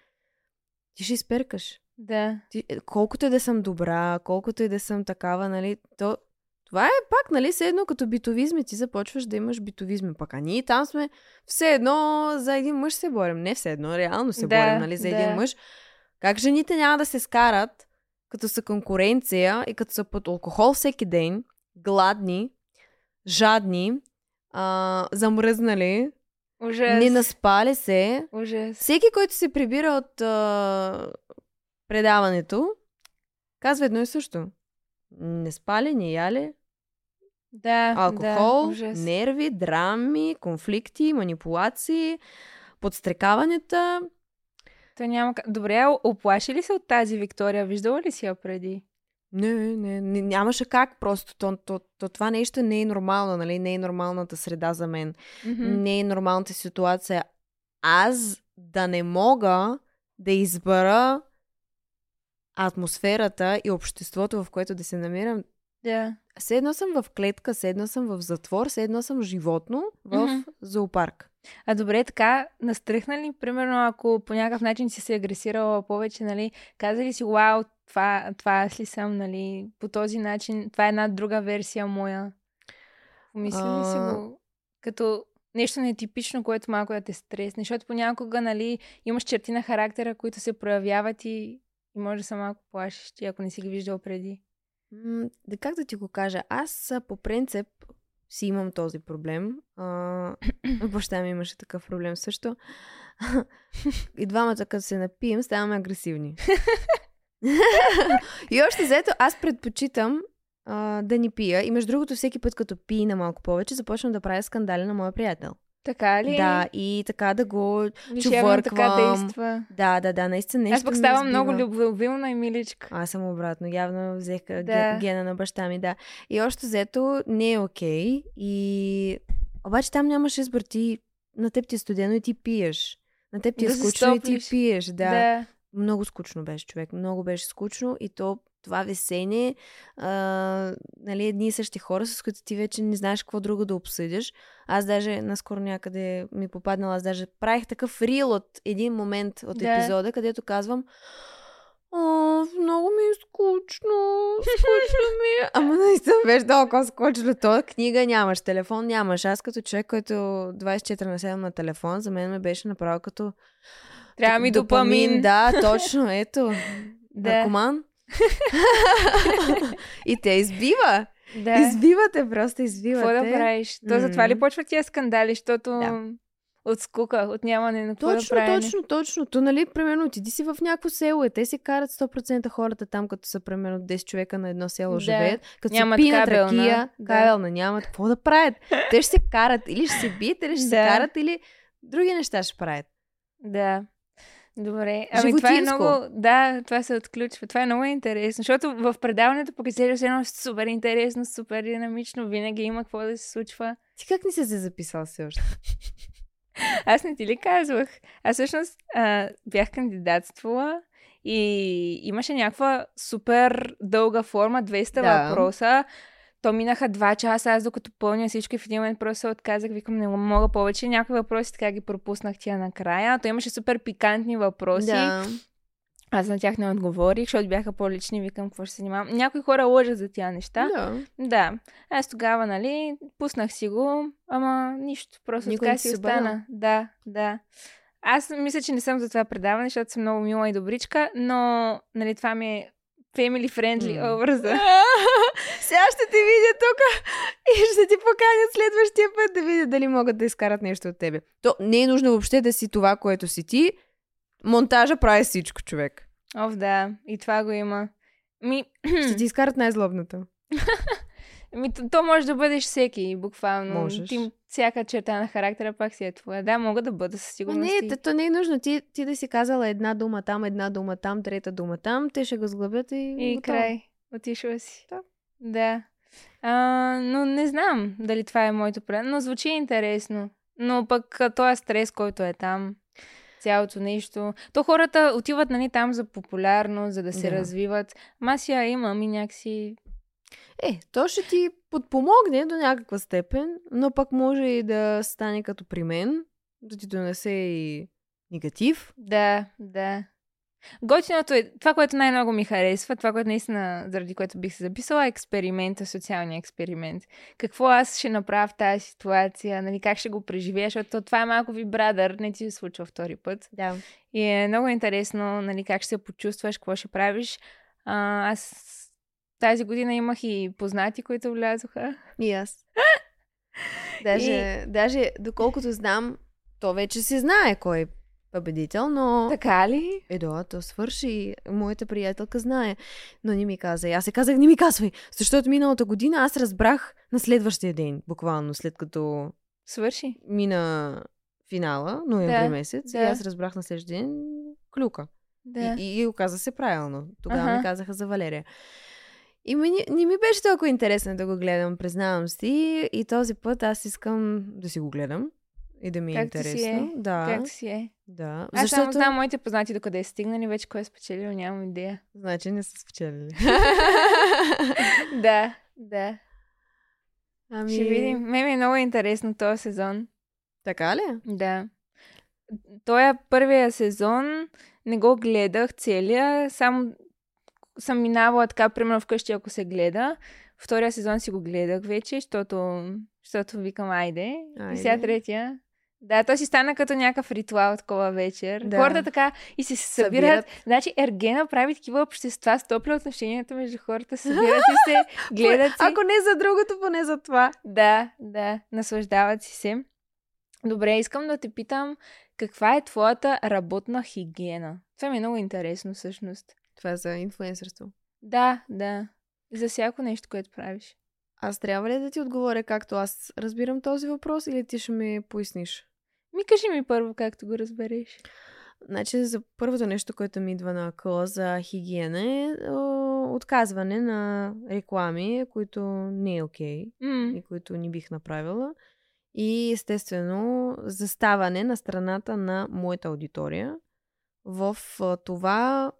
ти ще изперкаш. Да. Ти, е, колкото и да съм добра, колкото и да съм такава, нали, то, това е пак, нали, все едно като битовизми. Ти започваш да имаш битовизми. Пък а ние там сме все едно за един мъж се борим. Не все едно, реално се Да, борим, нали, за да. един мъж. Как жените няма да се скарат, като са конкуренция и като са под алкохол всеки ден, гладни, жадни, а, замръзнали, Ужас. не наспали се. Ужас. Всеки, който се прибира от а, предаването, казва едно и също. Не спали, не яли, Да, алкохол, да, ужас. нерви, драми, конфликти, манипулации, подстрекаванията. То няма... Добре, оплаши ли се от тази Виктория? Виждала ли си я преди? Не, не, не, нямаше как просто. То, то, то, това нещо не е нормално, нали? Не е нормалната среда за мен. Мгм. Не е нормалната ситуация. Аз да не мога да избера атмосферата и обществото, в което да се намирам. Да. Все едно съм в клетка, все едно съм в затвор, все едно съм животно в Мгм. зоопарк. А добре, така, настръхна ли, примерно, ако по някакъв начин си се агресирала повече, нали, каза ли си, вау, това, това аз ли съм, нали, по този начин, това е една друга версия моя. Помисли ли си го като нещо нетипично, което малко да те стресне, защото понякога, нали, имаш черти на характера, които се проявяват и, и може да са малко плашещи, ако не си ги виждал преди. М, Да как да ти го кажа? Аз по принцип си имам този проблем. А, баща ми имаше такъв проблем също. И двамата, като се напием, ставаме агресивни. и още заето, аз предпочитам а, да ни пия. И между другото, всеки път, като пи на малко повече, започвам да правя скандали на моя приятел. Така ли? Да, и така да го... Явно така чувърквам. действа. Да, да, да, наистина нещо Аз пък ставам много любвилна и миличка. Аз съм обратно. Явно взех да. Гена на баща ми, да. И още взето не е окей. И... Обаче там нямаш избор. Ти... На теб ти е студено и ти пиеш. На теб ти е Да скучно и ти пиеш. Да. да. Много скучно беше, човек. Много беше скучно и то това весене, а, нали, едни и същи хора, с които ти вече не знаеш какво друго да обсъдиш. Аз даже наскоро някъде ми попаднала, аз даже правих такъв рил от един момент от Да. епизода, където казвам О, много ми е скучно, скучно ми е. Ама наистина беше толкова скучно. То книга нямаш, телефон нямаш. Аз като човек, който 24 на 7 на телефон, за мен ме беше направо като Трябва ми допамин. Да, точно, ето. Да. Наркоман. И те избива. Да. Избивате, просто избивате. Какво да правиш? То затова ли почват тия скандали, защото Да. от скука, от нямане на какво да Точно, правим. точно, точно. То, нали, примерно, отиди си в някакво село и те си карат 100% хората там, като са, примерно, 10 човека на едно село Да. живеят. Като Нямат си пият кабелна, ракия, да. кабелна, нямат какво да правят. Те ще се карат, или ще се бият, или ще се Да. карат, или други неща ще правят. Да. Добре. Ами това е Животинско. много... Да, това се отключва. Това е много интересно, защото в предаването пък изглежда едно супер интересно, супер динамично. Винаги има какво да се случва. Ти как не си се записал все още? Аз не ти ли казвах? Аз всъщност а, бях кандидатствала и имаше някаква супер дълга форма, 200 Да. въпроса. То минаха два часа, аз докато пълня всичко и в един момент просто се отказах, викам, не мога повече. Някои въпроси така ги пропуснах тия накрая. То имаше супер пикантни въпроси. Да. Аз на тях не отговорих, защото бяха по-лични, викам, какво ще се занимавам. Някои хора лъжат за тия неща. Да. Да. Аз тогава, нали, пуснах си го, ама нищо. Просто Никой така си се остана. Да, да. Аз мисля, че не съм за това предаване, защото съм много мила и добричка, но, нали, това ми е family friendly М. образа. Сега ще те видя тук и ще ти поканят следващия път да видя дали могат да изкарат нещо от тебе. То не е нужно въобще да си това, което си ти. Монтажа прави всичко, човек. Ов, да. И това го има. Ми, Ще ти изкарат най-злобната. ми, то, то може да бъдеш всеки, буквално. Можеш. Ти, всяка черта на характера пак си е твоя. Да, мога да бъда със сигурност. не, то, то не е нужно. Ти, ти да си казала една дума там, една дума там, трета дума там, те ще го сглъбят и... И готово. край. Отишла си. Да. Да. А, но не знам дали това е моето правило. Но звучи интересно. Но пък този стрес, който е там, цялото нещо. То хората отиват нали, там за популярност, за да се Да. развиват. Ама аз я имам и някакси... Е, то ще ти подпомогне до някаква степен, но пък може и да стане като при мен, да ти донесе и негатив. Да, да. Готиното е, това, което най-много ми харесва, това, което наистина, заради което бих се записала, е експеримента, социалния експеримент. Какво аз ще направя в тази ситуация, нали, как ще го преживея, защото това е малко ви брадър, не ти се случва втори път. Да. И е много интересно, нали, как ще се почувстваш, какво ще правиш. А, аз тази година имах и познати, които влязоха. И аз. Даже, даже, доколкото знам, то вече се знае кой е победител, но... Така ли? Е, да, то свърши. Моята приятелка знае. Но не ми каза. И аз се казах, не ми казвай. Защото миналата година аз разбрах на следващия ден, буквално, след като Свърши. мина финала, ноември Да, месец, да. и аз разбрах на следващия ден клюка. Да. И, и, и оказа се правилно. Тогава Аха. ми казаха за Валерия. И ми, не ми беше толкова интересно да го гледам, признавам си. И този път аз искам да си го гледам. И да ми е си интересно. е. Да, Как си е? да. Аз само знам моите познати докъде е стигнали, вече кой е спечелил, нямам идея. Значи не са спечелили. да, да. Ами... Ще видим. Ме ми е много интересно този сезон. Така ли? Да. Той е първия сезон, не го гледах целия, само съм минавала така, примерно вкъщи, ако се гледа. Втория сезон си го гледах вече, защото, защото викам айде. Айде. И сега третия. Да, то си стана като някакъв ритуал такова вечер. Да. Хората така и се събират. Събират. Значи Ергена прави такива общества, стопля отношенията между хората, събират и се, гледат си. Ако не за другото, поне за това. Да, да, наслаждават си се. Добре, искам да те питам, каква е твоята работна хигиена? Това ми е много интересно, всъщност. Това е за инфлуенсърство. Да, да. За всяко нещо, което правиш. Аз трябва ли да ти отговоря както аз разбирам този въпрос или ти ще ме поясниш? Ми кажи ми първо, както го разбереш. Значи, за първото нещо, което ми идва на къла за хигиена е отказване на реклами, които не е окей М, и които не бих направила. И естествено, заставане на страната на моята аудитория в това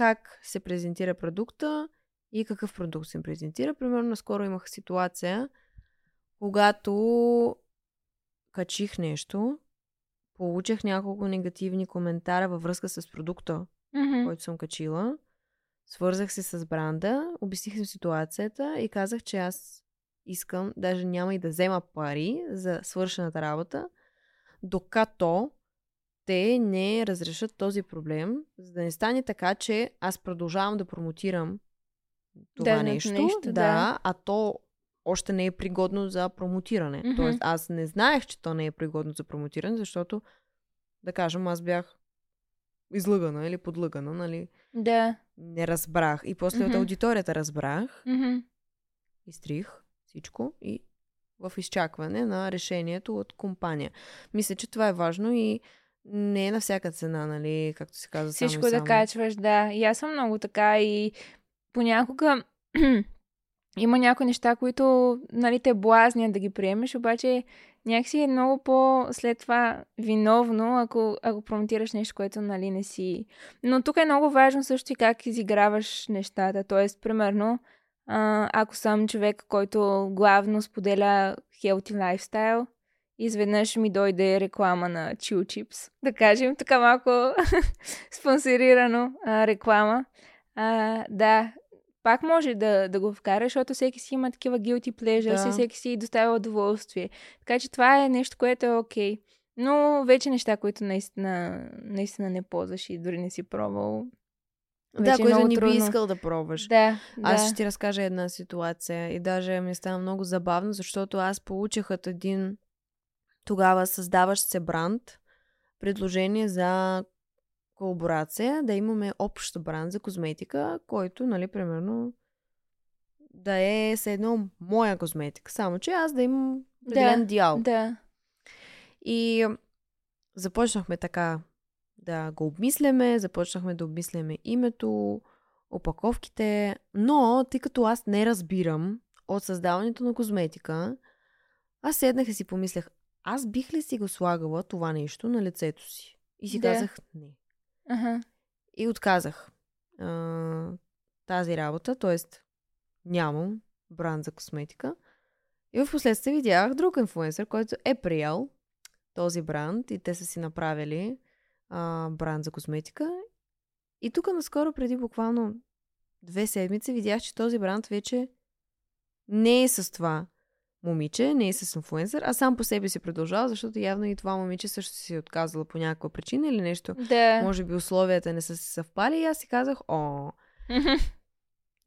как се презентира продукта и какъв продукт се презентира. Примерно, наскоро имах ситуация, когато качих нещо, получих няколко негативни коментара във връзка с продукта, мгм. който съм качила. Свързах се с бранда, обясних им ситуацията и казах, че аз искам, даже няма и да взема пари за свършената работа, докато те не разрешат този проблем, за да не стане така, че аз продължавам да промотирам това Даденото нещо, нещо, да, да. а то още не е пригодно за промотиране. Мгм. Тоест, аз не знаех, че то не е пригодно за промотиране, защото, да кажем, аз бях излъгана или подлъгана, нали? Да. Не разбрах. И после от Мгм. аудиторията разбрах, Мгм. изтрих всичко и в изчакване на решението от компания. Мисля, че това е важно и не е на всяка цена, нали, както се казва само Всичко да само. качваш, да. И аз съм много така и понякога има някои неща, които нали, те блазнят да ги приемеш, обаче някакси е много по след това виновно, ако, ако промотираш нещо, което нали не си. Но тук е много важно също и как изиграваш нещата. Тоест, примерно, ако съм човек, който главно споделя healthy lifestyle, изведнъж ми дойде реклама на Chill Chips. Да кажем, така малко спонсорирано а, реклама. А, да, пак може да, да го вкара, защото всеки си има такива guilty pleasures Да. и всеки си доставя удоволствие. Така че това е нещо, което е окей. Но вече неща, които наистина, наистина не ползваш и дори не си пробвал. Да, е много не би искал да пробваш. Да, Аз да. ще ти разкажа една ситуация и даже ми стана много забавно, защото аз получих от един тогава създаващ се бранд предложение за колаборация, да имаме общ бранд за козметика, който, нали, примерно да е все едно моя козметика. Само, че аз да имам определен дял. Да. И започнахме така да го обмисляме, започнахме да обмисляме името, опаковките, но тъй като аз не разбирам от създаването на козметика, аз седнах и си помислях, аз бих ли си го слагала това нещо на лицето си? И си Да. казах не. Аха. И отказах а, тази работа, т.е. нямам бранд за косметика. И в последствие видях друг инфлуенсър, който е приел този бранд и те са си направили а, бранд за косметика. И тук наскоро, преди буквално две седмици, видях, че този бранд вече не е с това момиче, не е с инфлуенсър, а сам по себе си продължава, защото явно и това момиче също си е отказала по някаква причина или нещо. Да. Може би условията не са си съвпали и аз си казах, о,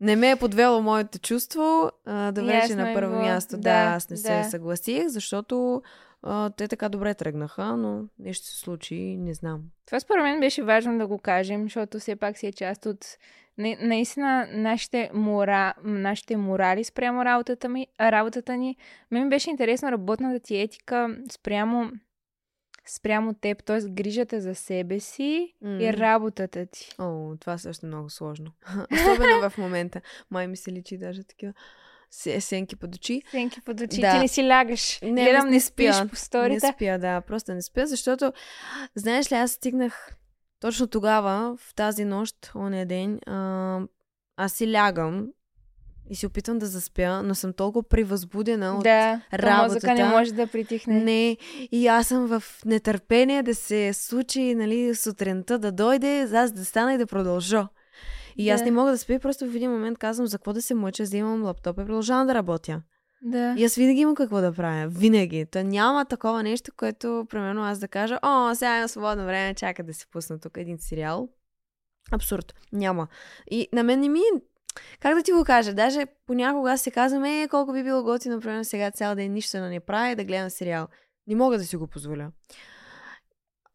не ме е подвело моето чувство а, да Ясно на е първо било. място. Да, Да, аз не се да. съгласих, защото а, те така добре тръгнаха, но нещо се случи не знам. Това според мен беше важно да го кажем, защото все пак си е част от на- наистина нашите, мора, нашите морали спрямо работата, ми, работата ни. Мен ми беше интересно работната ти етика спрямо, спрямо теб, т.е. грижата за себе си и М. работата ти. О, това също е много сложно. Особено в момента. Май ми се личи даже такива се- сенки под очи. Сенки под очи, Да. ти не си лягаш. Не, Не, Гледам, не не спиш по сторите. Не спя, да, просто не спя, защото, знаеш ли, аз стигнах точно тогава, в тази нощ, ония ден, а, аз си лягам и се опитвам да заспя, но съм толкова привъзбудена от Да, то мозъка не работата. може да притихне. не. И аз съм в нетърпение да се случи, нали, сутринта да дойде, аз да стана и да продължа. И аз Да. не мога да спя, просто в един момент казвам, за какво да се мъча, взимам лаптопа и продължавам да работя. Да. И аз винаги имам какво да правя. Винаги. То няма такова нещо, което, примерно, аз да кажа, о, сега имам свободно време, чака да си пусна тук един сериал. Абсурд. Няма. И на мен не ми е... Как да ти го кажа? Даже понякога се казвам, е, колко би било готино, например, сега цял ден нищо да не правя да гледам сериал. Не мога да си го позволя.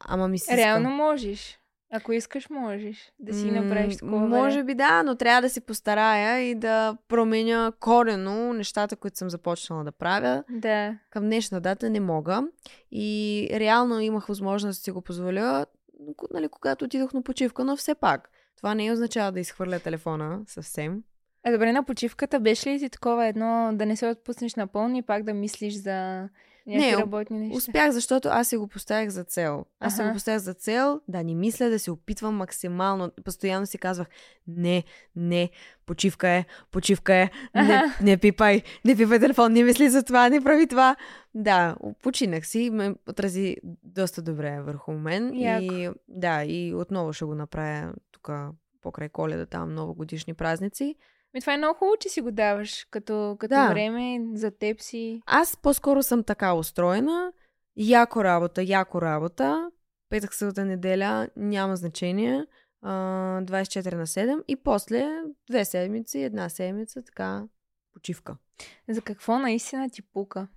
Ама ми се. Реално можеш. Ако искаш, можеш да си направиш такова Може би да, но трябва да си постарая и да променя корено нещата, които съм започнала да правя. Да. Към днешна дата не мога. И реално имах възможност да си го позволя, нали, когато отидох на почивка, но все пак. Това не означава да изхвърля телефона съвсем. А добре, на почивката беше ли ти такова едно да не се отпуснеш напълно и пак да мислиш за някакви Не, работни неща? Успях, защото аз си го поставях за цел. Аз си го поставях за цел да не мисля, да се опитвам максимално. Постоянно си казвах, не, не, почивка е, почивка е, не, не пипай, не пипай телефон, не мисли за това, не прави това. Да, починах си ме отрази доста добре върху мен. Яко. И да, и отново ще го направя тук покрай коледа, там новогодишни празници. Ми, това е много хубаво, че си го даваш като, като Да. време за теб си. Аз по-скоро съм така устроена. Яко работа, яко работа. Петък, събота, неделя, няма значение. А, 24 на 7. И после две седмици, една седмица, така, почивка. За какво наистина ти пука?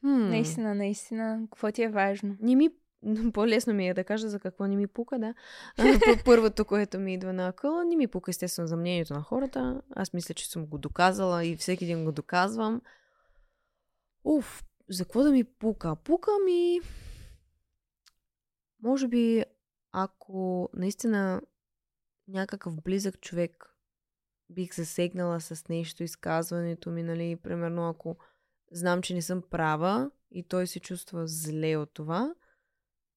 Хм. Наистина, наистина. Какво ти е важно? Не ми... По-лесно ми е да кажа за какво не ми пука, да. Първото, което ми идва на акъла, не ми пука естествено за мнението на хората. Аз мисля, че съм го доказала и всеки ден го доказвам. Уф, за какво да ми пука? Пука ми... Може би, ако наистина някакъв близък човек бих засегнала с нещо изказването ми, нали, примерно ако знам, че не съм права и той се чувства зле от това,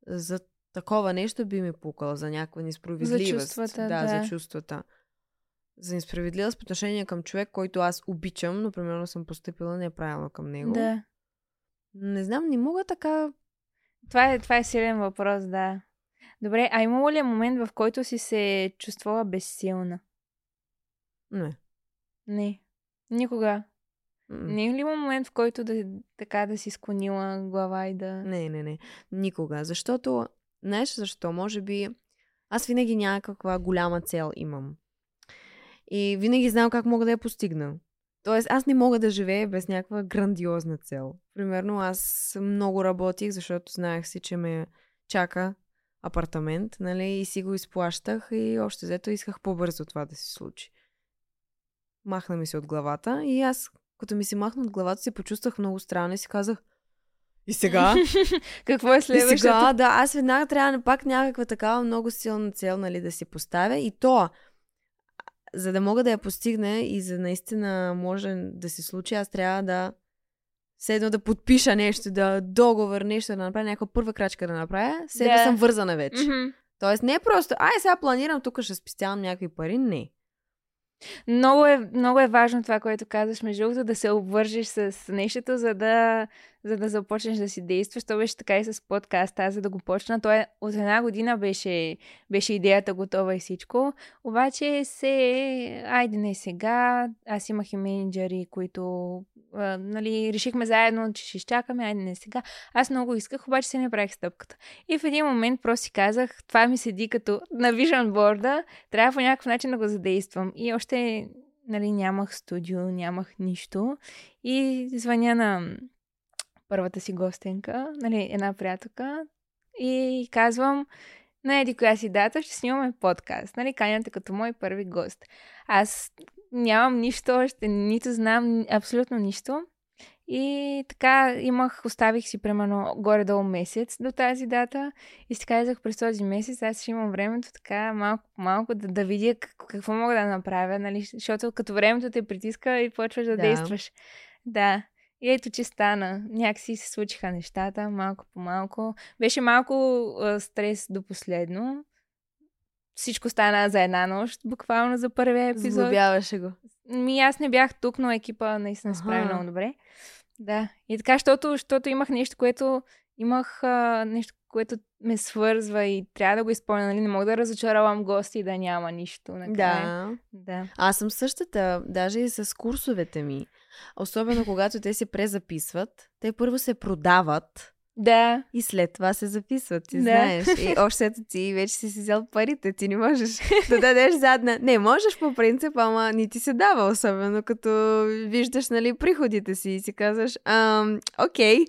за такова нещо би ми пукала, за някаква несправедливост. чувствата, да, да. за чувствата. за несправедливост по отношение към човек, който аз обичам, но примерно съм поступила неправилно към него. Да. Не знам, не мога така... Това е, това е силен въпрос, да. Добре, а имало ли е момент, в който си се чувствала безсилна? Не. Не. Никога. Не е ли момент, в който да, така да си склонила глава и да... Не, не, не. Никога. Защото, знаеш защо? Може би аз винаги някаква голяма цел имам. И винаги знам как мога да я постигна. Тоест, аз не мога да живея без някаква грандиозна цел. Примерно, аз много работих, защото знаех си, че ме чака апартамент, нали, и си го изплащах и още взето исках по-бързо това да се случи. Махна ми се от главата и аз, като ми се махна от главата, се почувствах много странно и си казах, и сега? Какво е И следващото? сега, да, аз веднага трябва на пак някаква такава много силна цел, нали, да си поставя. И то, за да мога да я постигна и за наистина може да се случи, аз трябва да все едно да подпиша нещо, да договор, нещо да направя, някаква първа крачка да направя, все да. Съм вързана вече. Мгм. Тоест не е просто, ай сега планирам, тук ще спестявам някакви пари, не. Много е, много е важно това, което казваш, между другото, да се обвържеш с нещото, за да, за да започнеш да си действаш. То беше така и с подкаста, аз за да го почна. Той е- от една година беше, беше идеята готова и всичко. Обаче се, айде не сега, аз имах и менеджери, които а, нали, решихме заедно, че ще изчакаме, айде не сега. Аз много исках, обаче се не правих стъпката. И в един момент просто си казах, това ми седи като на vision борда, трябва по някакъв начин да го задействам. И още нали, нямах студио, нямах нищо. И звъня на първата си гостенка, нали, една приятелка, и казвам, на еди коя си дата ще снимаме подкаст. Нали, каняте като мой първи гост. Аз нямам нищо още, нито знам абсолютно нищо. И така имах, оставих си примерно горе-долу месец до тази дата и си казах през този месец аз ще имам времето така малко по малко да, да видя как, какво мога да направя, нали? защото като времето те притиска и почваш да, Да. действаш. Да. И ето, че стана. Някакси се случиха нещата, малко по малко. Беше малко а, стрес до последно. Всичко стана за една нощ, буквално за първия епизод. Злобяваше го. Ми аз не бях тук, но екипа наистина справи много добре. Да. И така, защото, защото имах нещо, което имах а, нещо, което ме свързва и трябва да го изпълня. Нали? Не мога да разочаровам гости и да няма нищо. Накрая. Да. да. Аз съм същата, даже и с курсовете ми. Особено когато те се презаписват, те първо се продават Да. и след това се записват, ти Да. знаеш. И още ти вече си си взел парите, ти не можеш да дадеш задна. Не, можеш по принцип, ама ни ти се дава, особено като виждаш, нали, приходите си и си казваш, ам, окей,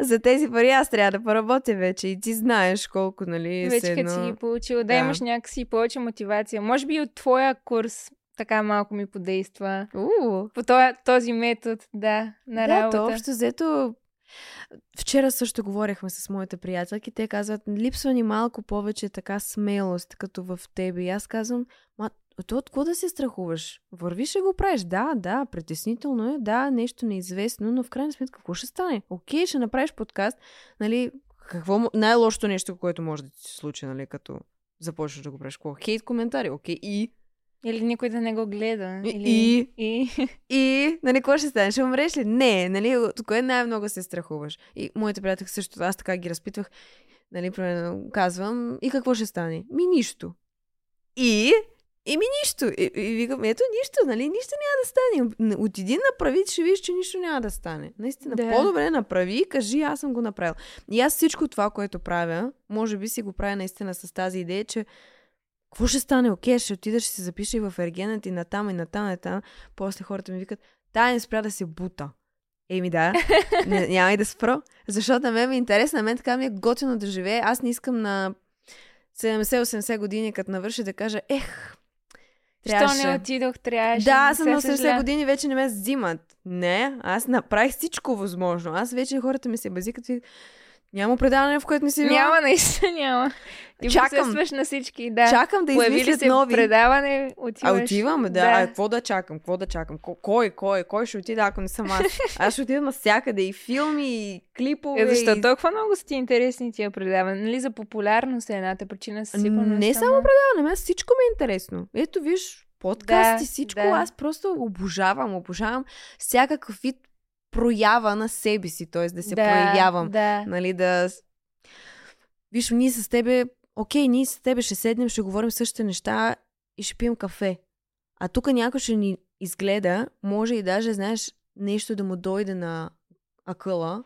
за тези пари аз трябва да поработя вече и ти знаеш колко, нали, Вече като си ги получил, да, Да. имаш някакси повече мотивация. Може би от твоя курс така малко ми подейства. Уу, По този, този метод, да, на да, работа. то общо взето Вчера също говорихме с моите приятелки. Те казват, липсва ни малко повече така смелост, като в тебе. И аз казвам, ма, то от какво да се страхуваш? Върви ще го правиш. Да, да, притеснително е, да, нещо неизвестно, но в крайна сметка какво ще стане? Окей, ще направиш подкаст, нали, какво най-лошото нещо, което може да ти се случи, нали, като започнеш да го правиш? Хейт коментари, окей, и Или никой да не го гледа. И- Или... и- и... И, нали, какво ще стане? Ще умреш ли? Не, нали, от кое най-много се страхуваш? И моите приятели също, аз така ги разпитвах, нали, примерно казвам, и какво ще стане? Ми нищо. И, и ми нищо. И, и викам, ето нищо, нали, нищо няма да стане. Отиди направи, ще видиш, че нищо няма да стане. Наистина, Да. по-добре направи и кажи, аз съм го направил. И аз всичко това, което правя, може би си го правя наистина с тази идея, че какво ще стане? Окей, ще отида, ще се запиша и в Ергенът и натам, и натам, и натам. После хората ми викат, тая не спря да се бута. Еми да, не, няма и да спра. Защото на мен ми е интересно, на мен така ми е готино да живее. Аз не искам на 70-80 години, като навърши да кажа, ех, трябваше. Що не отидох, трябваше. Да, аз съм на 80 съжаля. години, вече не ме взимат. Не, аз направих всичко възможно. Аз вече хората ми се базикат и няма предаване, в което не си била. Няма, наистина няма. Ти Чакам. на всички, да. Чакам да Появи измислят се нови. предаване, отиваш. А отивам, да. да. А какво да чакам? Какво да чакам? Ко- Кой, кой, кой ще отида, ако не съм аз? Аз ще отида навсякъде и филми, и клипове. Е, защо и... толкова много са ти интересни тия предавания? Нали за популярност е едната причина със сигурност. Не само предаване, мен всичко ми е интересно. Ето виж, подкаст Да, и всичко. да. Аз просто обожавам, обожавам всякакъв вид проява на себе си, т.е. да се да, проявявам. Да. Нали, да... Виж, ние с тебе, окей, ние с тебе ще седнем, ще говорим същите неща и ще пием кафе. А тук някой ще ни изгледа, може и даже, знаеш, нещо да му дойде на акъла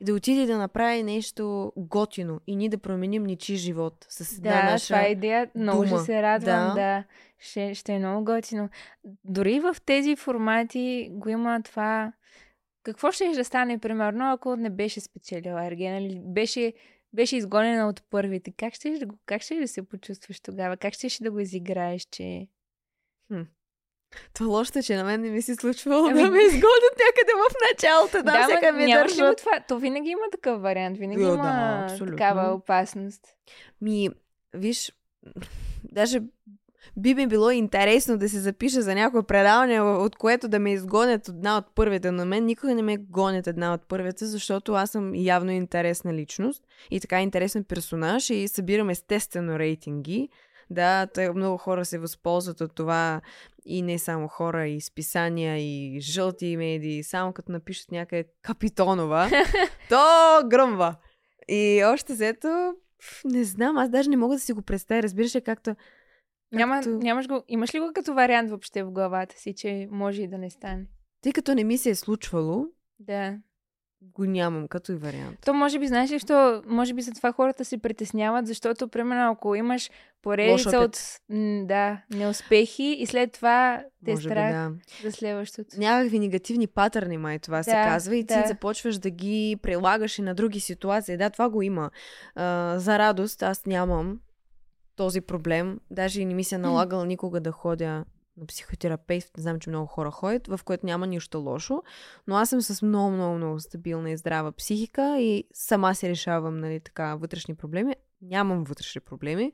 и да отиде да направи нещо готино и ние да променим ничи живот с една Да, наша... това е идея. Много дума. ще се радвам. Да. Да. Ще, ще е много готино. Дори в тези формати го има това. Какво ще да стане, примерно, ако не беше спечелила Ергена или беше, беше изгонена от първите? Как ще, да го, как ще да се почувстваш тогава? Как ще да го изиграеш, че... Това лошото е, че на мен не ми се случвало Ами- да ме изгонят някъде в началото. Да, ма сега ми го държат. това? То винаги има такъв вариант. Винаги Да, има да, абсолютно. такава опасност. Ми, виж, даже би ми било интересно да се запиша за някое предаване, от което да ме изгонят една от първите. На мен никога не ме гонят една от първите, защото аз съм явно интересна личност и така интересен персонаж и събирам естествено рейтинги. Да, тъй много хора се възползват от това и не само хора, и списания, и жълти медии, само като напишат някъде Капитонова, то гръмва. И още взето, не знам, аз даже не мога да си го представя. Разбираш ли, както... Няма, както... нямаш го, имаш ли го като вариант въобще в главата си, че може и да не стане? Тъй като не ми се е случвало, Да. го нямам като и вариант. То може би, знаеш ли, що, може би за това хората се притесняват, защото, примерно, ако имаш поредица от да, неуспехи и след това те Може би страх да. за следващото. Някакви негативни патърни, май това се Да, казва, и ти да. започваш да ги прилагаш и на други ситуации. Да, това го има. А, за радост, аз нямам този проблем. Даже и не ми се е налагал никога да ходя на психотерапевт. Знам, че много хора ходят, в което няма нищо лошо. Но аз съм с много, много, много стабилна и здрава психика и сама си решавам, нали, така, вътрешни проблеми. Нямам вътрешни проблеми.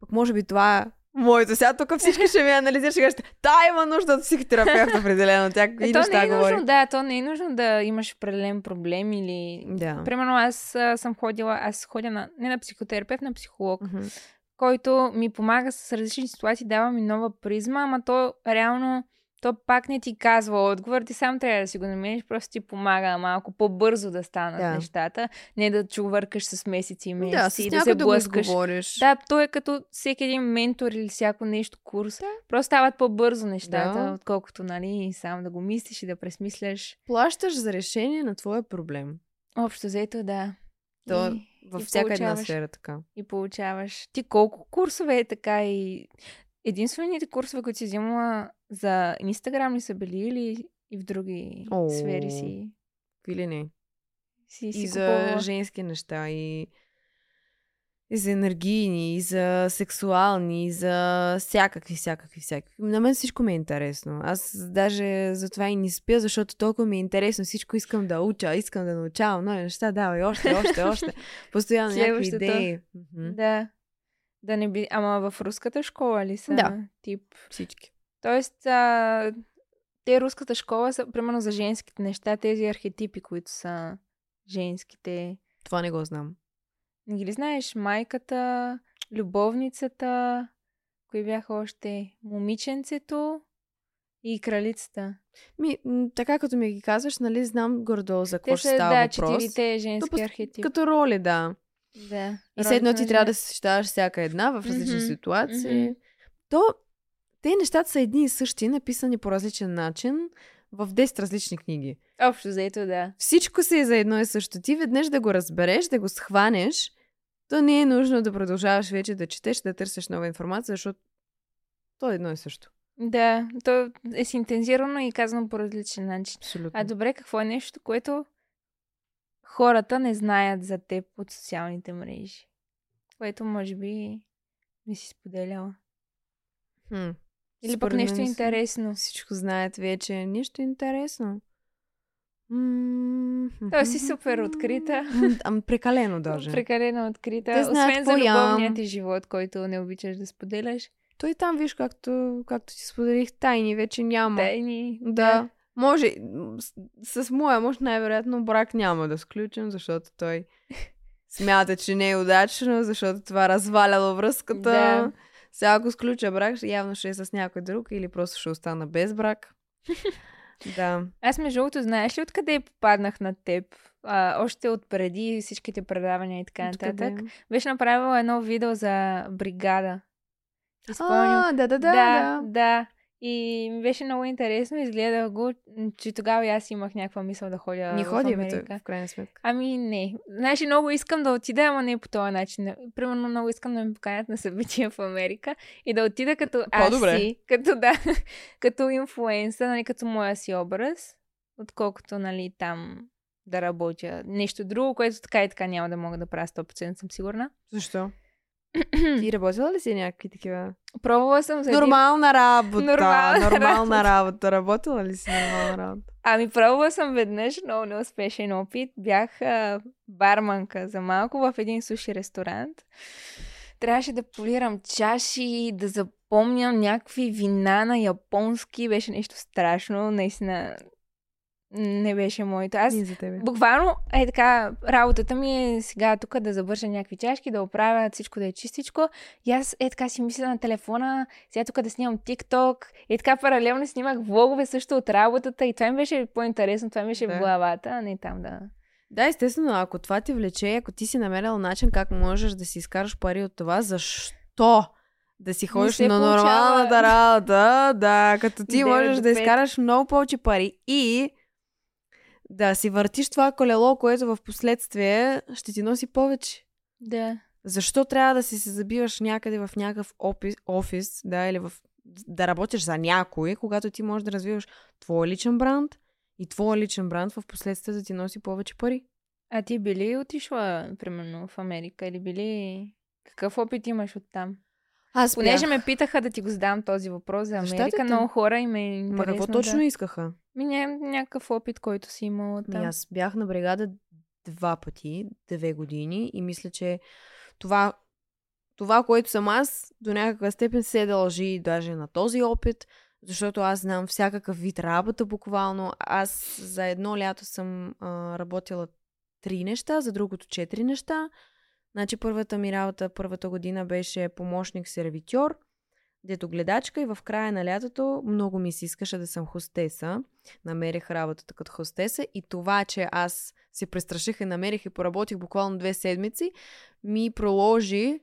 Пък може би това моето. Сега тук всички ще ми анализират, ще кажат, та има нужда от психотерапевт, определено. Тя Е, и то не е говори. нужно, да, то не е нужно да имаш определен проблем или... Да. Примерно аз съм ходила, аз ходя на, не на психотерапевт, на психолог. Мгм. който ми помага с различни ситуации, дава ми нова призма, ама то реално то пак не ти казва отговор, ти сам трябва да си го намериш, просто ти помага малко по-бързо да станат Да. нещата, не да чувъркаш с месеци и месеци Да, с и да се да блъскаш. изговориш. Да, то е като всеки един ментор или всяко нещо курс. Да. Просто стават по-бързо нещата, Да. отколкото, нали, сам да го мислиш и да пресмисляш. Плащаш за решение на твоя проблем. Общо взето, да. То И- във и всяка една сфера така. и получаваш. Ти колко курсове е така и единствените курсове, които си взимала за Инстаграм ли са били или и в други О. сфери си? Или не? си, си И за купувала? женски неща, и, и за енергийни, и за сексуални, и за всякакви, всякакви, всякакви. На мен всичко ми е интересно. Аз даже затова и не спя, защото толкова ми е интересно. Всичко искам да уча, искам да научавам нови неща. Давай още, още, още. Постоянно някакви идеи. Да. Да не би... Ама в руската школа ли са? Да. Тип. Всички. Тоест, а, те руската школа са, примерно за женските неща, тези архетипи, които са женските. Това не го знам. Не ги ли знаеш? Майката, любовницата, кои бяха още? Момиченцето и кралицата. Ми, така като ми ги казваш, нали, знам гордо за какво ще става да, въпрос. четирите женски То архетипи. Като роли, да. Да. И все едно ти на трябва да жена. защитаваш всяка една в различни Мгм, ситуации. мгм. То, те нещата са едни и същи, написани по различен начин в 10 различни книги. Общо заето, да. Всичко си е за едно и също. Ти веднъж да го разбереш, да го схванеш, то не е нужно да продължаваш вече да четеш, да търсиш нова информация, защото то е едно и също. Да, то е синтезирано и казано по различен начин. Абсолютно. А добре, какво е нещо, което хората не знаят за теб от социалните мрежи? Което може би не си споделяла. Хм. Или пък нещо мен интересно. Всичко знаят вече. Нещо интересно. М, Той си супер открита. Ам, прекалено даже. Прекалено открита. Те знаят Освен за какво ям. любовния ти живот, който не обичаш да споделяш. Той там, виж, както, както ти споделих, тайни вече няма. Тайни. Да. Може, с, с моя мъж най-вероятно брак няма да сключим, защото той смята, че не е удачно, защото това разваляло връзката. Да. Сега ако сключа брак, явно ще е с някой друг или просто ще остана без брак. да. Аз между другото, знаеш ли откъде попаднах на теб? А, още от преди всичките предавания и така нататък. Откъде? Беше направила едно видео за бригада. Спомням. А, да, да, да, да, да. да. И ми беше много интересно, изгледах го, че тогава и аз имах някаква мисъл да ходя в ходи, бе, Америка. той, в крайна сметка. Ами не. Знаеш, ли, много искам да отида, ама не по този начин. Примерно много искам да ме поканят на събития в Америка и да отида като аз По-добре. си, като да, като инфлуенсър, нали, като моя си образ, отколкото, нали, там да работя нещо друго, което така и така няма да мога да правя 100% съм сигурна. Защо? Ти работила ли си някакви такива? Пробвала съм за един... Нормална работа. Нормална Нормална работа. Работила ли си нормална работа? Ами пробвала съм веднъж, много неуспешен опит. Бях а, барманка за малко в един суши ресторант. Трябваше да полирам чаши, да запомням някакви вина на японски. Беше нещо страшно. Наистина не беше моето. Аз И за тебе. Буквално, е така, работата ми е сега тук да завърша някакви чашки, да оправя всичко да е чистичко. И аз е така си мисля на телефона, сега тук да снимам TikTok. И така паралелно снимах влогове също от работата. И това ми беше по-интересно, това ми беше Да. в главата, а не там да... Да, естествено, ако това ти влече, ако ти си намерил начин как можеш да си изкараш пари от това, защо да си ходиш на получава. нормалната работа, да, като ти 9 можеш да 5. изкараш много повече пари и да си въртиш това колело, което в последствие ще ти носи повече. Да. Защо трябва да си се забиваш някъде в някакъв опис, офис, да, или в, да работиш за някой, когато ти можеш да развиваш твой личен бранд и твой личен бранд в последствие да ти носи повече пари? А ти би ли отишла, примерно, в Америка или били... Какъв опит имаш оттам? Аз Понеже бях. ме питаха да ти го задам този въпрос за Америка, Щатите? много хора им е Ма какво точно искаха? Ми ня- някакъв опит, който си имала Ми, там. аз бях на бригада два пъти, две години и мисля, че това, това, което съм аз, до някаква степен се дължи даже на този опит, защото аз знам всякакъв вид работа буквално. Аз за едно лято съм а, работила три неща, за другото четири неща. Значи първата ми работа, първата година беше помощник-сервитьор, дето гледачка и в края на лятото много ми се искаше да съм хостеса. Намерих работата като хостеса и това, че аз се престраших и намерих и поработих буквално две седмици, ми проложи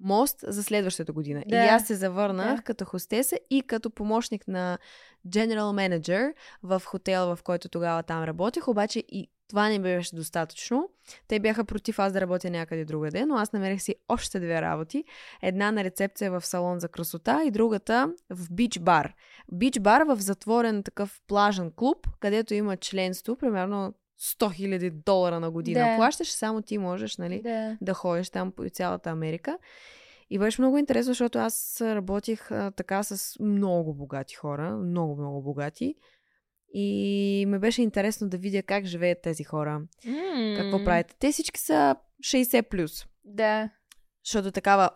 мост за следващата година. Да. И аз се завърнах Да. като хостеса и като помощник на General Manager в хотел, в който тогава там работех, обаче и това не беше достатъчно. Те бяха против аз да работя някъде другаде, но аз намерих си още две работи. Една на рецепция в салон за красота и другата в бич бар. Бич бар в затворен такъв плажен клуб, където има членство, примерно 100 000 долара на година. Да. Плащаш, само ти можеш, нали, Да. да ходиш там по цялата Америка. И беше много интересно, защото аз работих а, така с много богати хора, много, много богати. И ме беше интересно да видя как живеят тези хора. Какво М, правят. Те всички са 60+. Плюс, Да. защото такава,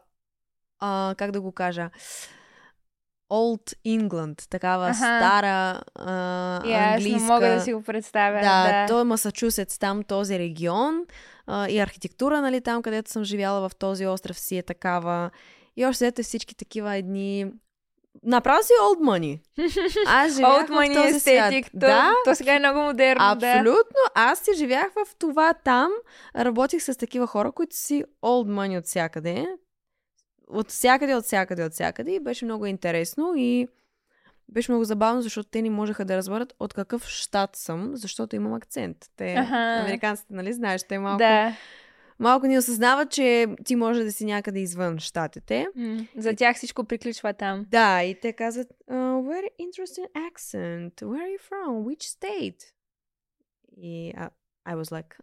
а, как да го кажа, Old England, такава Аха. стара а, Ясно, английска... мога да си го представя. Да, Да, то е Масачусетс, там този регион а, и архитектура, нали, там където съм живяла в този остров си е такава. И още ето всички такива едни... Направо си old money. Аз живях Old в money този свят. aesthetic. То, Да, то сега е много модерно. абсолютно. Аз си живях в това там. Работих с такива хора, които си old money от всякъде. От всякъде, от всякъде, от всякъде. И беше много интересно и беше много забавно, защото те не можеха да разберат от какъв щат съм, защото имам акцент. Те, Аха. американците, нали, знаеш, те малко, Да. Малко не осъзнават, че ти може да си някъде извън щатите. М, За тях всичко приключва там. Да, и те казват, uh, very interesting accent. Where are you from? Which state? И I, I was like,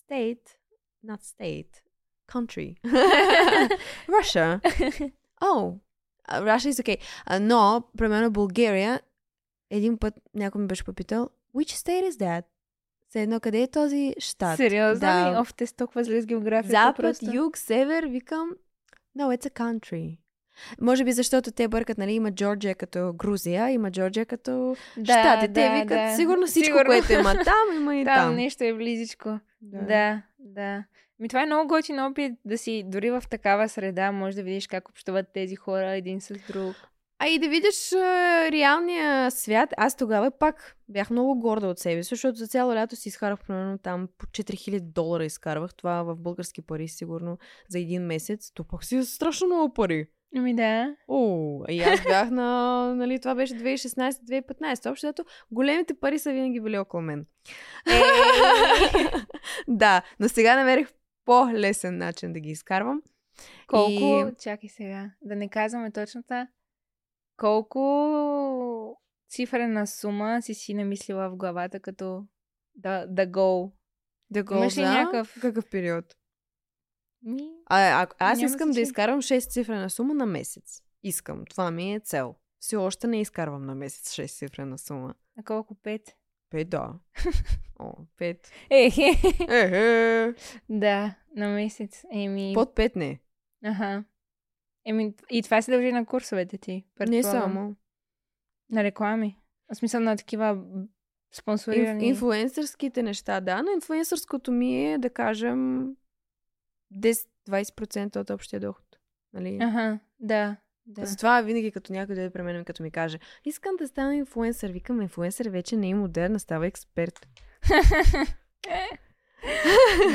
state, not state, country. Russia. Oh, uh, Russia is okay. Uh, но, примерно, България, един път някой ми беше попитал, which state is that? Все едно, къде е този щат? Сериозно Да. Оф, те са толкова зле с географията. Запад, просто. юг, север, викам, no, it's a country. Може би защото те бъркат, нали, има Джорджия като Грузия, има Джорджия като Да. Те да, викат да. сигурно всичко, Сигурно. което има там, има и Там там. нещо е близичко. Да. Да, да. Ми това е много готин опит да си дори в такава среда може да видиш как общуват тези хора един с друг. А и да видиш а, реалния свят. Аз тогава пак бях много горда от себе си, защото за цяло лято си изкарах примерно там по 4000 долара изкарвах. Това в български пари сигурно за един месец. То пак си е страшно много пари. Ами да. О, и аз бях на, нали, това беше 2016-2015. Общо зато големите пари са винаги били около мен. да, но сега намерих по-лесен начин да ги изкарвам. Колко, И- чакай сега, да не казваме точната, колко цифрена сума си си намислила в главата като да, да go? Да го Имаш ли за някакъв- какъв период? Ми, А, а, аз Няма искам да изкарвам 6 цифрена сума на месец. Искам. Това ми е цел. Все още не изкарвам на месец 6 цифрена сума. на колко? Пет? Пет, да. О, пет. Ехе. Ехе. да, на месец. Еми, Под пет не. аха. Еми, и това се дължи на курсовете ти. Не само. На реклами. В смисъл на такива м, Инф, спонсорирани. инфлуенсърските неща, да, но инфлуенсърското ми е, да кажем, 10-20% от общия доход. Нали? Аха, да. да. Затова винаги като някой дойде при мен, като ми каже, искам да стана инфлуенсър, викам, инфлуенсър вече не е модерна, става експерт.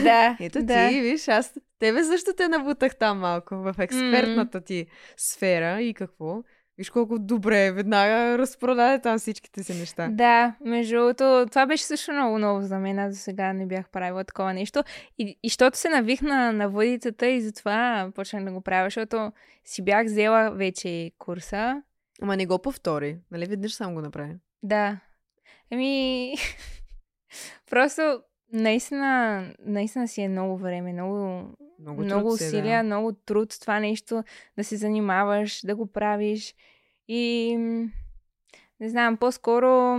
да, Ето да. ти, виж, аз тебе също те набутах там малко, в експертната ти сфера и какво. Виж колко добре, веднага разпродаде там всичките си неща. Да, между другото, това беше също много ново за мен. Аз до сега не бях правила такова нещо. И, и щото се навихна на въдицата и затова почнах да го правя, защото си бях взела вече курса. Ама не го повтори, нали? Веднъж само го направи. Да. Еми, просто наистина, наистина си е много време, много, Много, много труд си усилия, да. много труд това нещо да се занимаваш, да го правиш. И не знам, по-скоро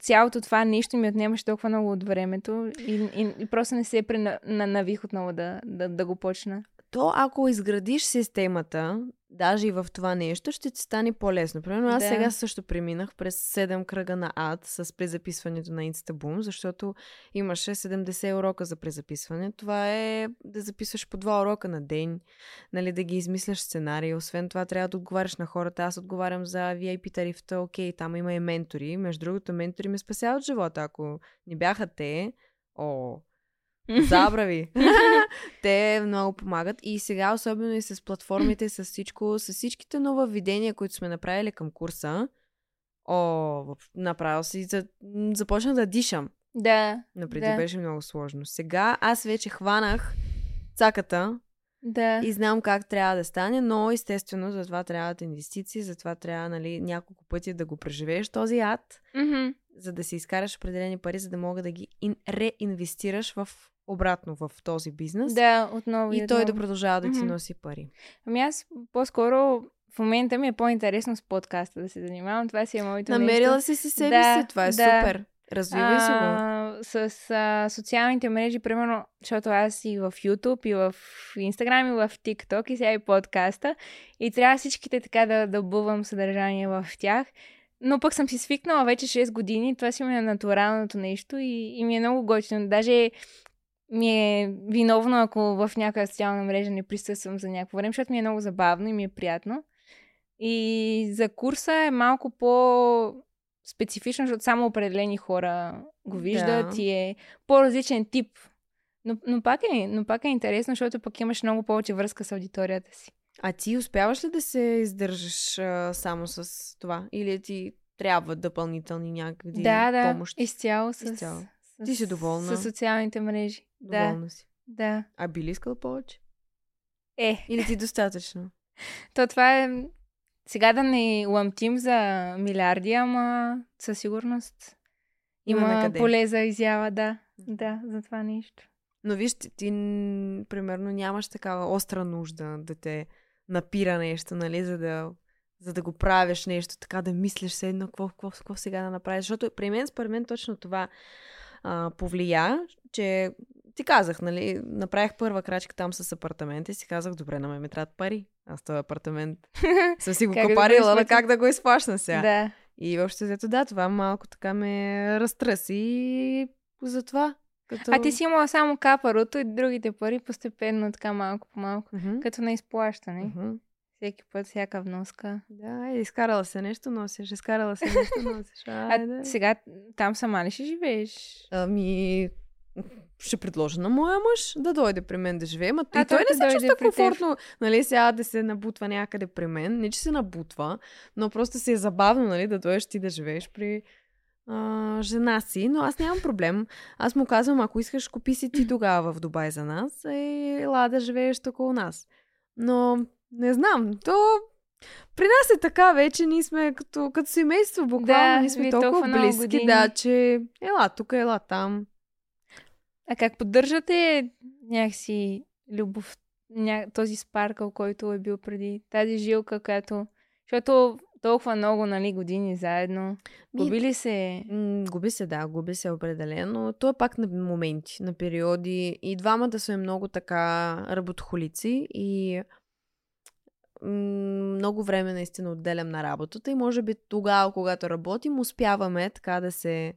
цялото това нещо ми отнемаше толкова много от времето и, и, и просто не се пренавих отново да, да, да го почна. То, ако изградиш системата, даже и в това нещо, ще ти стане по-лесно. Примерно аз Да. сега също преминах през 7 кръга на ад с презаписването на Instaboom, защото имаше 70 урока за презаписване. Това е да записваш по 2 урока на ден, нали, да ги измисляш сценарии. Освен това, трябва да отговаряш на хората. Аз отговарям за VIP тарифата, окей, там има и ментори. Между другото, ментори ме спасяват живота. Ако не бяха те, о, Забрави. Те много помагат. И сега, особено и с платформите, с всичко, с всичките нововведения, които сме направили към курса, о, направо си за, започна да дишам. Да, Напреди Да. беше много сложно. Сега аз вече хванах цаката да. и знам как трябва да стане, но естествено за това трябват инвестиции, за това трябва нали, няколко пъти да го преживееш този ад, Мгм. за да си изкараш определени пари, за да мога да ги ин- реинвестираш в обратно в този бизнес. Да, отново И той да отново. продължава да ти Мгм. носи пари. Ами аз по-скоро в момента ми е по-интересно с подкаста да се занимавам. Това си е моето Намерила нещо. си си себе Да, си. Това е да. супер. Развивай си го. С а, социалните мрежи, примерно, защото аз и в YouTube, и в Instagram, и в TikTok, и сега и подкаста. И трябва всичките така да, да бувам съдържание в тях. Но пък съм си свикнала вече 6 години. Това си ми е натуралното нещо и, и ми е много готино. Даже ми е виновно, ако в някаква социална мрежа не присъствам за някакво време, защото ми е много забавно и ми е приятно. И за курса е малко по специфично, защото само определени хора го виждат Да. и е по-различен тип. Но, но, пак е, но пак е интересно, защото пък имаш много повече връзка с аудиторията си. А ти успяваш ли да се издържаш а, само с това? Или ти трябва допълнителни някакви да, да, помощи? изцяло с, Изцяло. С, Ти си доволна? С социалните мрежи. Да, Доволна си. да. А би ли искал повече? Е, Или ти достатъчно? то това е... Сега да не ламтим за милиарди, ама със сигурност Има има, поле за изява, да. Да, за това нещо. Но виж, ти, ти примерно нямаш такава остра нужда да те напира нещо, нали, за да, за да го правиш нещо, така да мислиш се едно, какво, какво, какво сега да направиш. Защото при мен, според мен, точно това а, повлия, че ти казах, нали, направих първа крачка там с апартамента и си казах, добре, на мен ми трябват пари. Аз този апартамент съм си го да капарила, да как да го изплащам сега. Да. И въобще взето, да, това малко така ме разтръси и затова. Като... А ти си имала само капарото и другите пари постепенно, така малко по малко. Мгм. Като на изплащане. Мгм. Всеки път, всяка вноска. Да, е, изкарала се нещо, носиш, изкарала се нещо, носиш. А Айде. сега там сама ли ще живееш? Ами, ще предложа на моя мъж да дойде при мен да живее. Ма А и той той не се чувства комфортно, нали, сега да се набутва някъде при мен. Не, че се набутва, но просто си е забавно, нали, да дойдеш ти да живееш при а, жена си. Но аз нямам проблем. Аз му казвам, ако искаш, купи си ти тогава в Дубай за нас и ела да живееш тук у нас. Но не знам, то при нас е така вече, ние сме като, като семейство, буквално, Да, ние сме вие толкова, толкова близки, да, че ела тук, ела там. А как поддържате някакси любов, ня... този спаркъл, който е бил преди, тази жилка, която... Защото толкова много, нали, години заедно. Губи ли се? Губи се, да, губи се определено. То е пак на моменти, на периоди. И двамата сме много така работохолици и много време наистина отделям на работата и може би тогава, когато работим, успяваме така да се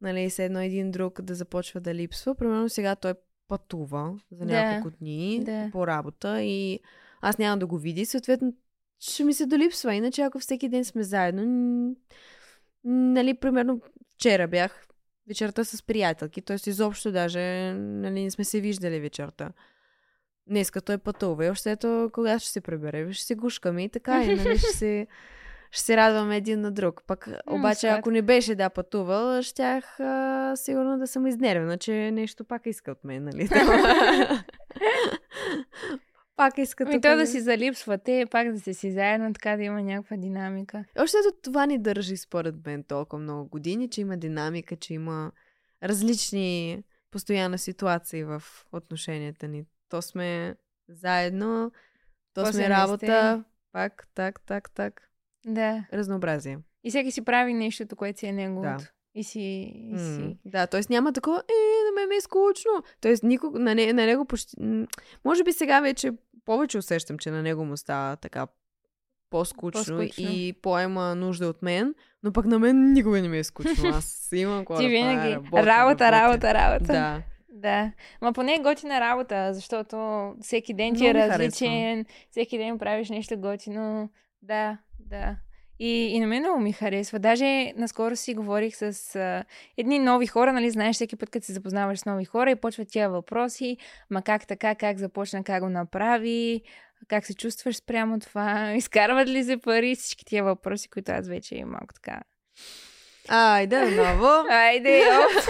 нали, с едно един друг да започва да липсва. Примерно сега той пътува за Да, няколко дни да. по работа и аз няма да го видя съответно ще ми се долипсва. Иначе ако всеки ден сме заедно, нали, примерно вчера бях вечерта с приятелки, т.е. изобщо даже нали, не сме се виждали вечерта. Днеска той пътува и още ето кога ще се прибере, ще се гушкаме и така и нали, ще се, ще се радваме един на друг. Пък обаче ако не беше да пътувал, щях а, сигурно да съм изнервена, че нещо пак иска от мен, нали? пак иска Ами тук то да си залипсвате, пак да сте си заедно, така да има някаква динамика. Още това ни държи според мен толкова много години, че има динамика, че има различни постоянни ситуации в отношенията ни. То сме заедно, то После сме работа, пак, так, так, так. Да. Разнообразие. И всеки си прави нещото, което си е неговото. Да. И си... И си. Да, т.е. няма такова, е, на мен ми е скучно. Тоест, никога, на, не, на него почти... Може би сега вече повече усещам, че на него му става така по-скучно, По-скучно. и поема нужда от мен, но пък на мен никога не ми е скучно. Аз имам какво Ти да винаги работа, работя. работа, работа. Да. Да. Ма поне е готина работа, защото всеки ден ти е различен, всеки ден правиш нещо готино. Да, да. И, и на мен много ми харесва. Даже наскоро си говорих с а, едни нови хора, нали, знаеш, всеки път, като се запознаваш с нови хора и почват тия въпроси, ма как така, как започна, как го направи, как се чувстваш спрямо това, изкарват ли се пари, всички тия въпроси, които аз вече малко така Айде, ново. Айде, оп.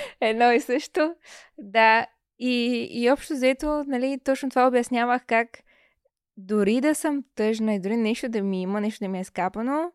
Едно и също. Да. И, и общо взето, нали, точно това обяснявах как дори да съм тъжна и дори нещо да ми има, нещо да ми е скапано,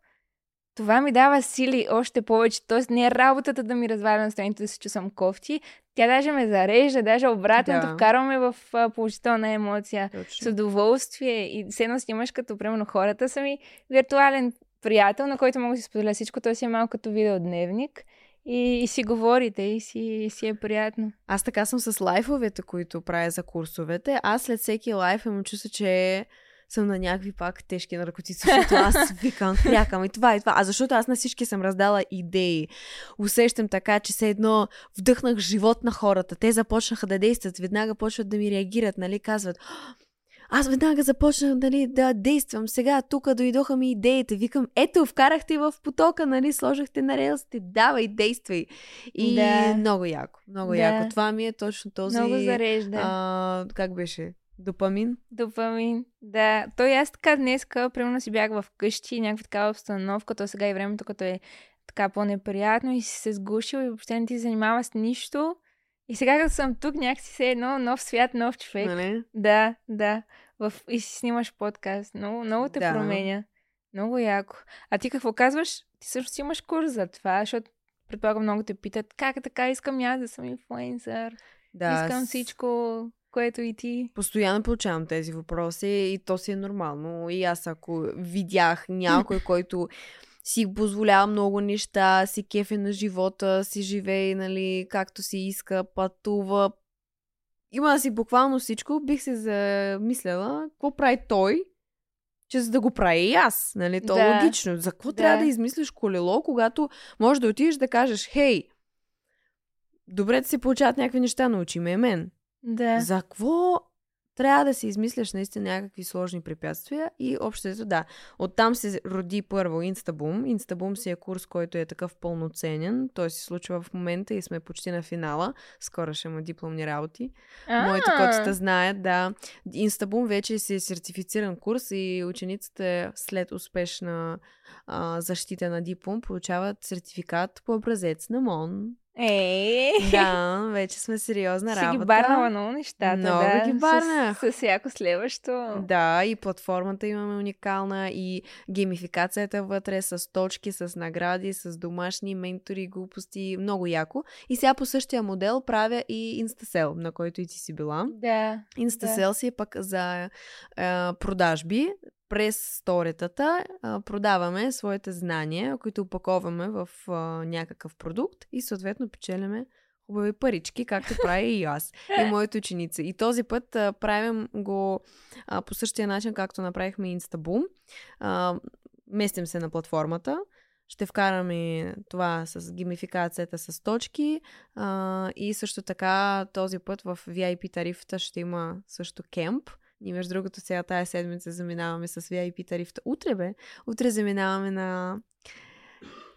това ми дава сили още повече. Тоест не е работата да ми разваля настроението да се чувствам кофти. Тя даже ме зарежда, даже обратното Да. вкарваме в положителна емоция. С Точно. удоволствие и все едно снимаш като, примерно, хората са ми виртуален приятел, на който мога да си споделя всичко. Той си е малко като видеодневник и, и си говорите и си, и си е приятно. Аз така съм с лайфовете, които правя за курсовете. Аз след всеки лайф имам чувство, че съм на някакви пак тежки наркотици, защото аз викам, крякам и това и това. А защото аз на всички съм раздала идеи. Усещам така, че се едно вдъхнах живот на хората. Те започнаха да действат, веднага почват да ми реагират, нали, казват, аз веднага започнах нали, да действам. Сега тук дойдоха ми идеите. Викам, ето, вкарахте в потока, нали, сложихте на релсите, давай, действай. И Да. много яко, много Да. яко. Това ми е точно този... Много зарежда. А, как беше? Допамин? Допамин. Да. Той аз така днеска, примерно си бях в къщи, някаква такава обстановка, то сега и времето, като е така по-неприятно и си се сгушил и въобще не ти занимава с нищо. И сега като съм тук, някакси се едно нов свят, нов човек. Нали? Да, да. В... И си снимаш подкаст. Много, много те Да. променя. Много яко. А ти какво казваш? Ти също си имаш курс за това, защото предполагам много те питат как е така, искам аз да съм инфлуенсър. Да, искам всичко, което и ти. Постоянно получавам тези въпроси и то си е нормално. И аз ако видях някой, който си позволява много неща, си кефе на живота, си живее, нали, както си иска, пътува. Има си буквално всичко, бих се замисляла, какво прави той, че за да го прави и аз, нали, то Да. логично. За какво Да. трябва да измислиш колело, когато можеш да отидеш да кажеш, хей, добре да се получават някакви неща, научи ме мен. Да. За какво трябва да си измисляш наистина някакви сложни препятствия и общо ето да. Оттам се роди първо Instaboom. Instaboom си е курс, който е такъв пълноценен. Той се случва в момента и сме почти на финала. Скоро ще има дипломни работи. А, Моите котата знаят, да. Instaboom вече си е сертифициран курс и учениците след успешна а, защита на диплом получават сертификат по образец на МОН. Е, Да, вече сме сериозна работа. ги барнала много нещата. Много да, ги барнах. С, с всяко следващо. Да, и платформата имаме уникална, и геймификацията вътре с точки, с награди, с домашни ментори, глупости, много яко. И сега по същия модел правя и Instacell, на който и ти си била. Да. Instacell си е пък за а, продажби. През сторетата а, продаваме своите знания, които опаковаме в а, някакъв продукт и съответно печелиме хубави парички, както правя и аз и моите ученици. И този път а, правим го а, по същия начин, както направихме. А, местим се на платформата. Ще вкараме това с геймификацията с точки а, и също така този път в VIP тарифата ще има също кемп. И между другото сега тая седмица заминаваме с VIP тарифата. Утре бе, утре заминаваме на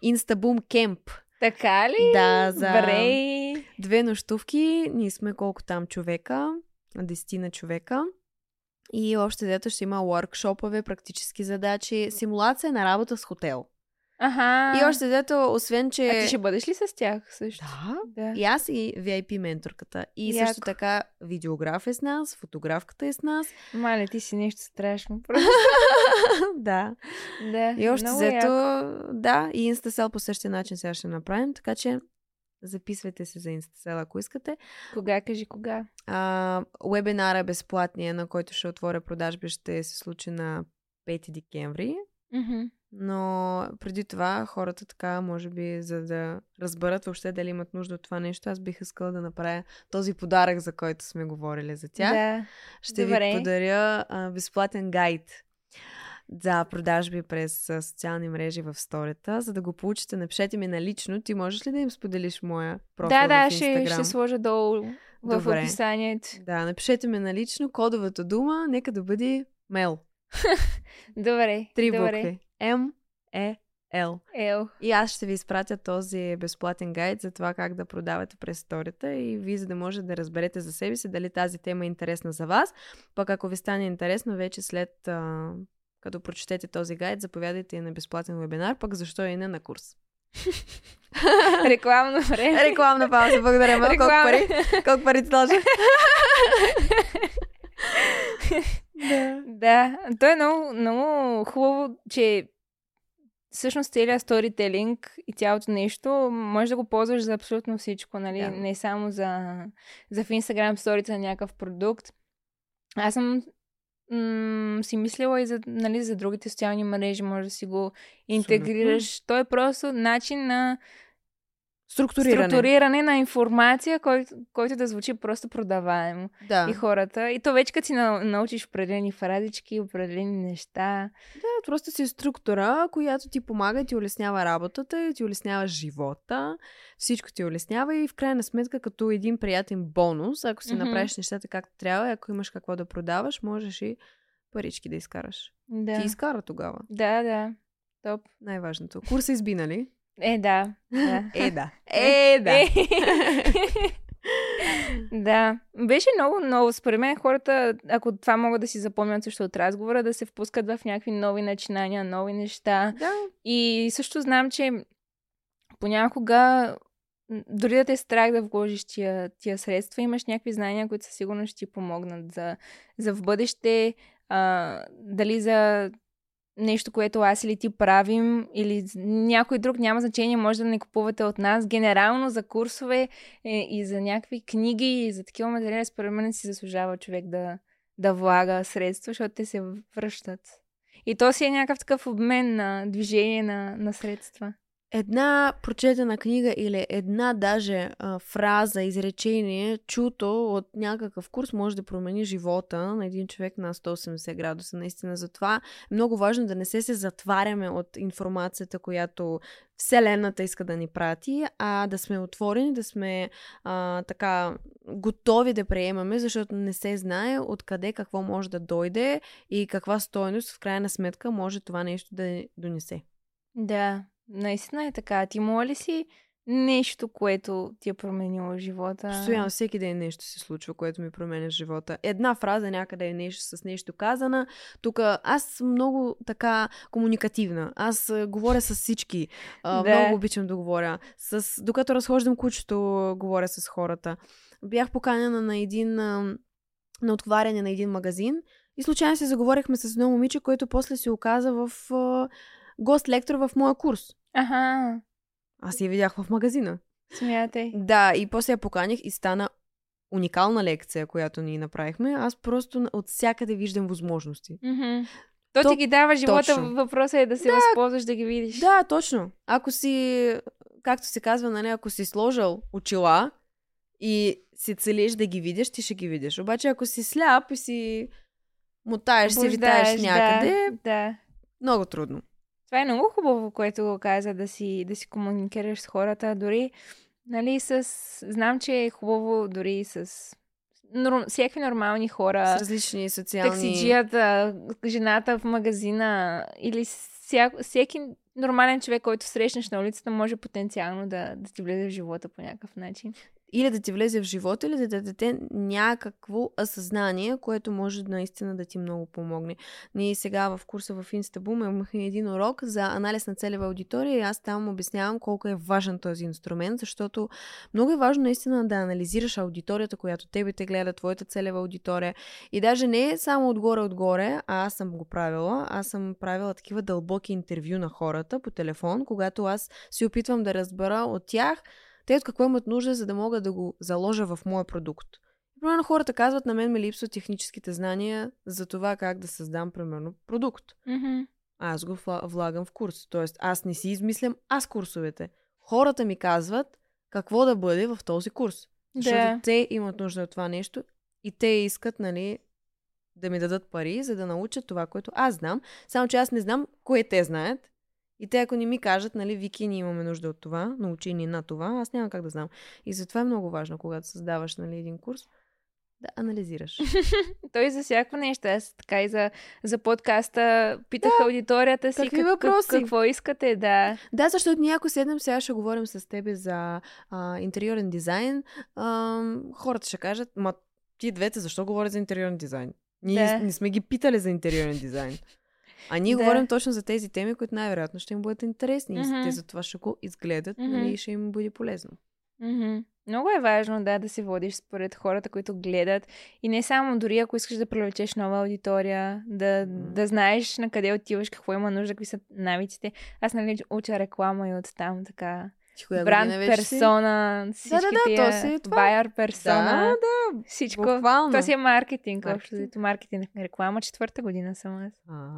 Instaboom кемп. Така ли? Да, за Добре. две нощувки. Ние сме колко там човека? Десетина човека. И още дето ще има workshop практически задачи, симулация на работа с хотел. Аха. И още дето, освен, че... А ти ще бъдеш ли с тях също? Да. Да. И аз и VIP менторката. И Яко. също така видеограф е с нас, фотографката е с нас. Маля, ти си нещо страшно. Просто. да. да. И още много взето, яко. да, и Instacell по същия начин сега ще направим, така че записвайте се за Instacell, ако искате. Кога, кажи кога. А, вебинара безплатния, на който ще отворя продажби, ще се случи на 5 декември. Мгм. Но преди това хората така, може би, за да разберат въобще дали имат нужда от това нещо, аз бих искала да направя този подарък, за който сме говорили за тях. Да. Ще Добре. ви подаря а, безплатен гайд за продажби през а, социални мрежи в сторията. За да го получите, напишете ми налично. Ти можеш ли да им споделиш моя профил Да, да, в ще, ще сложа долу в Добре. описанието. Да, напишете ми налично. Кодовата дума нека да бъде мел. Добре. Три добре. букви. М, Е, Л. Ел. И аз ще ви изпратя този безплатен гайд за това как да продавате през сторията и вие за да може да разберете за себе си дали тази тема е интересна за вас. Пък ако ви стане интересно, вече след а, като прочетете този гайд, заповядайте и на безплатен вебинар, пък защо и не на курс. Рекламно време. Рекламна пауза, благодаря. Колко пари? Колко пари ти дължа? да. Да, то е много, много хубаво, че всъщност целият сторителинг и цялото нещо можеш да го ползваш за абсолютно всичко, нали? Да. Не само за, за в Instagram сторите на някакъв продукт. Аз съм м- си мислила и за, нали, за другите социални мрежи, може да си го интегрираш. Той е просто начин на Структуриране. структуриране на информация, който, който да звучи просто продаваемо. Да. И хората. И то вече като си на, научиш определени фразички, определени неща. Да, просто си структура, която ти помага ти улеснява работата, ти улеснява живота, всичко ти улеснява и в крайна сметка като един приятен бонус, ако си Мгм. направиш нещата както трябва, ако имаш какво да продаваш, можеш и парички да изкараш. Да. Ти изкара тогава. Да, да. Топ. Най-важното. Курса изби, нали? Е, да. да. Е, да. Е, да. да. Беше много, много. Според мен хората, ако това могат да си запомнят също от разговора, да се впускат в някакви нови начинания, нови неща. Да. И също знам, че понякога дори да те е страх да вложиш тия, тия средства, имаш някакви знания, които със сигурност ще ти помогнат за, за в бъдеще, а, дали за нещо, което аз или ти правим, или някой друг, няма значение, може да не купувате от нас. Генерално за курсове е, и за някакви книги и за такива материали, според мен си заслужава човек да, да влага средства, защото те се връщат. И то си е някакъв такъв обмен на движение на, на средства. Една прочетена книга или една даже а, фраза, изречение, чуто от някакъв курс може да промени живота на един човек на 180 градуса. Наистина, затова е много важно да не се се затваряме от информацията, която Вселената иска да ни прати, а да сме отворени, да сме а, така готови да приемаме, защото не се знае откъде какво може да дойде и каква стойност в крайна сметка може това нещо да донесе. Да, наистина е така. Ти моля ли си нещо, което ти е променило живота? Постоянно, всеки ден нещо се случва, което ми променя живота. Една фраза някъде е нещо с нещо казана. Тук аз съм много така комуникативна. Аз а, говоря с всички. А, Да. Много обичам да говоря. С... Докато разхождам кучето, говоря с хората. Бях поканена на един а, на отваряне на един магазин и случайно се заговорихме с едно момиче, което после се оказа в гост-лектор в моя курс. Аха, Аз я видях в магазина. смятай. Да, и после я поканих и стана уникална лекция, която ние направихме. Аз просто от всякъде виждам възможности. Мгм. То, То- ти ги дава живота, точно. въпросът е да се възползваш да ги видиш. Да, точно. Ако си, както се казва, нали, ако си сложил очила и си целиш да ги видиш, ти ще ги видиш. Обаче ако си сляп и си мотаеш, си витаеш някъде, Да, да. много трудно. Това е много хубаво, което го каза, да си, да си комуникираш с хората. Дори, нали, с... Знам, че е хубаво дори с норм... всякакви нормални хора. С различни социални... таксиджията, жената в магазина или вся, всеки нормален човек, който срещнеш на улицата, може потенциално да, да ти влезе в живота по някакъв начин. Или да ти влезе в живота, или да даде някакво осъзнание, което може наистина да ти много помогне. Ние сега в курса в Instaboom имахме един урок за анализ на целева аудитория и аз там обяснявам колко е важен този инструмент, защото много е важно наистина да анализираш аудиторията, която тебе те гледа, твоята целева аудитория. И даже не е само отгоре-отгоре, а аз съм го правила. Аз съм правила такива дълбоки интервю на хората по телефон, когато аз се опитвам да разбера от тях те от какво имат нужда, за да мога да го заложа в моя продукт. Примерно хората казват, на мен ме липсват техническите знания за това как да създам, примерно, продукт. Mm-hmm. Аз го вла- влагам в курс. Тоест, аз не си измислям аз курсовете. Хората ми казват какво да бъде в този курс. Защото Да. те имат нужда от това нещо и те искат, нали, да ми дадат пари, за да научат това, което аз знам. Само, че аз не знам кое те знаят. И те, ако не ми кажат, нали, Вики, ние имаме нужда от това, научи ни на това, аз няма как да знам. И затова е много важно, когато създаваш, нали, един курс, да анализираш. Той за всяко нещо. Аз така и за, за подкаста питах да, аудиторията си какви въпроси? какво искате, да. Да, защото ние ако седнем сега ще говорим с тебе за а, интериорен дизайн, а, хората ще кажат, ма ти двете защо говорят за интериорен дизайн? Ние да. не сме ги питали за интериорен дизайн. А ние Да. говорим точно за тези теми, които най-вероятно ще им бъдат интересни. И те за това ще го изгледат нали, и ще им бъде полезно. Мгм. Много е важно, да, да се водиш според хората, които гледат. И не само, дори ако искаш да привлечеш нова аудитория, да, Мгм. да знаеш на къде отиваш, какво има нужда, какви са навиците. Аз, нали, уча реклама и оттам така. Ти коя Бранд вече си? персона, всички да, да, тия, то си е това. байер персона, Да, всичко. буквално. Това си е маркетинг, общо Маркетинг. взето маркетинг. Реклама четвърта година съм аз. А,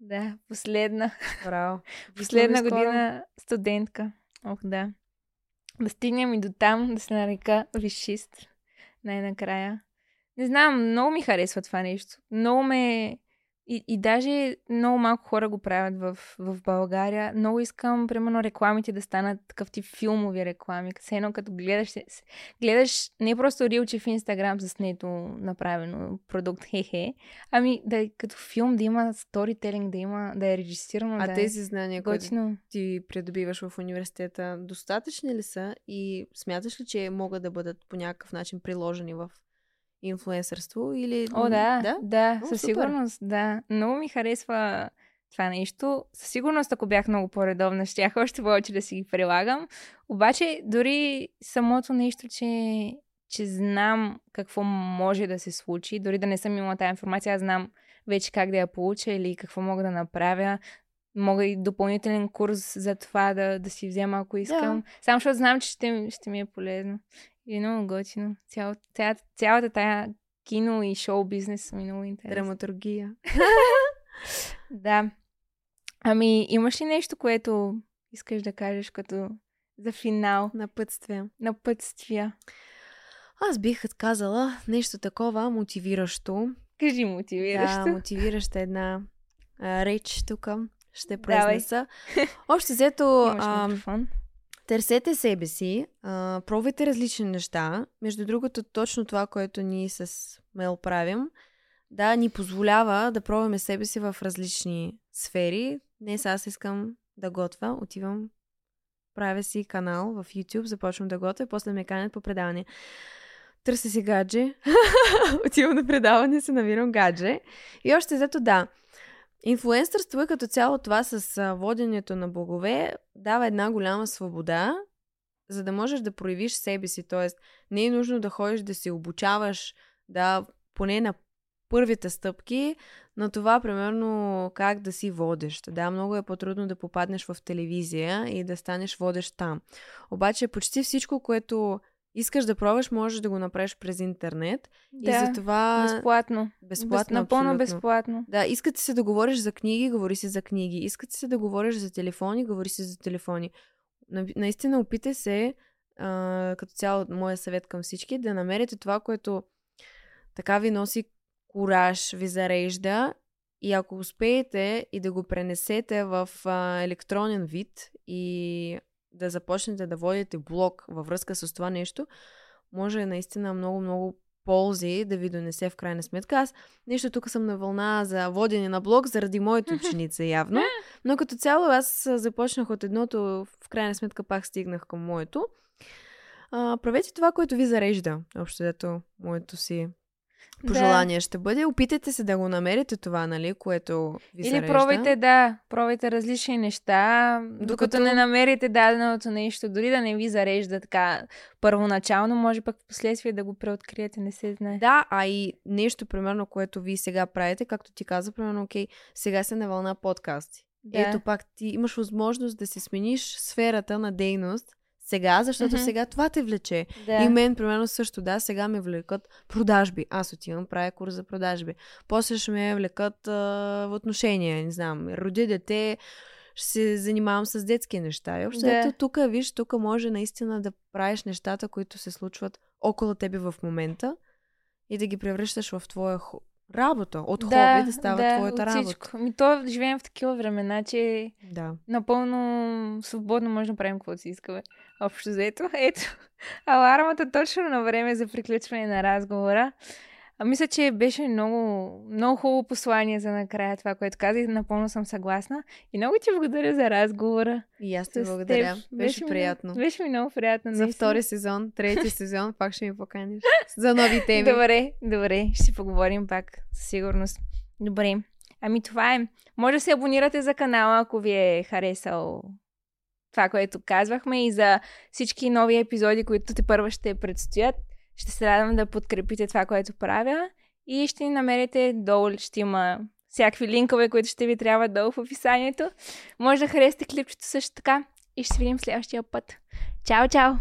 Да, последна. браво. Последна година студентка. Ох, да. Да стигнем и до там, да се нарека висшист. Най-накрая. Не знам, много ми харесва това нещо. Много ме... И, и даже много малко хора го правят в, в България. Много искам, примерно, рекламите да станат такъв тип филмови реклами. Все едно като гледаш, с- гледаш не просто рилче в Инстаграм заснето направено продукт, хе-хе, ами да е като филм, да има сторителинг, да има, да е режисирано, А да тези знания, е които готино. ти придобиваш в университета, достатъчни ли са и смяташ ли, че могат да бъдат по някакъв начин приложени в инфлуенсърство или... О, да, да? да, О, със супер. сигурност, да. Много ми харесва това нещо. Със сигурност, ако бях много по-редовна, щях още повече да си ги прилагам. Обаче, дори самото нещо, че, че знам какво може да се случи, дори да не съм имала тази информация, аз знам вече как да я получа или какво мога да направя. Мога и допълнителен курс за това да, да си взема, ако искам. Само защото знам, че ще, ще ми е полезно. И е много готино. Цял, цялата, цялата тая кино и шоу бизнес ми е много интересно. Драматургия. Да. Ами, имаш ли нещо, което искаш да кажеш като за финал? Напътствия. Напътствия. Аз бих казала нещо такова мотивиращо. Кажи мотивиращо. Да, мотивираща една а, реч тук. Ще Давай. произнеса. Общо взето, Имаш а, микрофон. Търсете себе си, пробвайте различни неща. Между другото, точно това, което ние с Мел правим, да ни позволява да пробваме себе си в различни сфери. Днес аз искам да готвя, отивам, правя си канал в YouTube, започвам да готвя, после ме канят по предаване. Търся си гадже, отивам на предаване, се намирам гадже. И още зато да, Инфлуенсърство е като цяло това с воденето на богове дава една голяма свобода, за да можеш да проявиш себе си. Тоест, не е нужно да ходиш да се обучаваш, да поне на първите стъпки на това, примерно, как да си водещ. Да, много е по-трудно да попаднеш в телевизия и да станеш водещ там. Обаче, почти всичко, което искаш да пробваш, можеш да го направиш през интернет. Да, и затова... безплатно. Безплатно, Без, напълно абсолютно. безплатно. Да, искате се да говориш за книги, говори си за книги. Искате се да говориш за телефони, говори си за телефони. На- Наистина опитай се, а, като цяло моя съвет към всички, да намерите това, което така ви носи кураж, ви зарежда и ако успеете и да го пренесете в а, електронен вид и да започнете да водите блог във връзка с това нещо, може наистина много-много ползи да ви донесе в крайна сметка. Аз нещо тук съм на вълна за водене на блог заради моите ученица явно, но като цяло аз започнах от едното, в крайна сметка пак стигнах към моето. А, правете това, което ви зарежда. Общо дето моето си пожелание ще бъде. Опитайте се да го намерите това, нали, което ви Или зарежда. пробвайте, да, пробвайте различни неща, докато, Докато- не намерите даденото нещо, дори да не ви зарежда така първоначално, може пък в последствие да го преоткриете, не се знае. Да, а и нещо, примерно, което вие сега правите, както ти каза, примерно, окей, сега се на вълна подкасти. Да. Ето пак ти имаш възможност да си смениш сферата на дейност сега, защото Мгм. сега това те влече. да. И мен, примерно, също, да, сега ме влекат продажби. Аз отивам, правя курс за продажби. После ще ме влекат а, в отношения, не знам, роди дете, ще се занимавам с детски неща. И общо, Да. ето тук, виж, тук може наистина да правиш нещата, които се случват около тебе в момента и да ги превръщаш в твоя работа. От хоби да става да, твоята от работа. всичко. Ми то живеем в такива времена, че Да. напълно свободно може да правим каквото си искаме. Общо заето. Ето, алармата точно на време за приключване на разговора. А мисля, че беше много, много хубаво послание за накрая това, което каза и напълно съм съгласна. И много ти благодаря за разговора. И аз ти благодаря. теб. Беше ми приятно. Много, беше ми много приятно. За наистина. втори сезон, трети сезон, пак ще ми поканиш. За нови теми. Добре, добре. Ще си поговорим пак, със сигурност. Добре. Ами това е. Може да се абонирате за канала, ако ви е харесал това, което казвахме и за всички нови епизоди, които те първа ще предстоят. Ще се радвам да подкрепите това, което правя и ще ни намерите долу, ще има всякакви линкове, които ще ви трябва долу в описанието. Може да харесате клипчето също така и ще се видим следващия път. Чао, чао!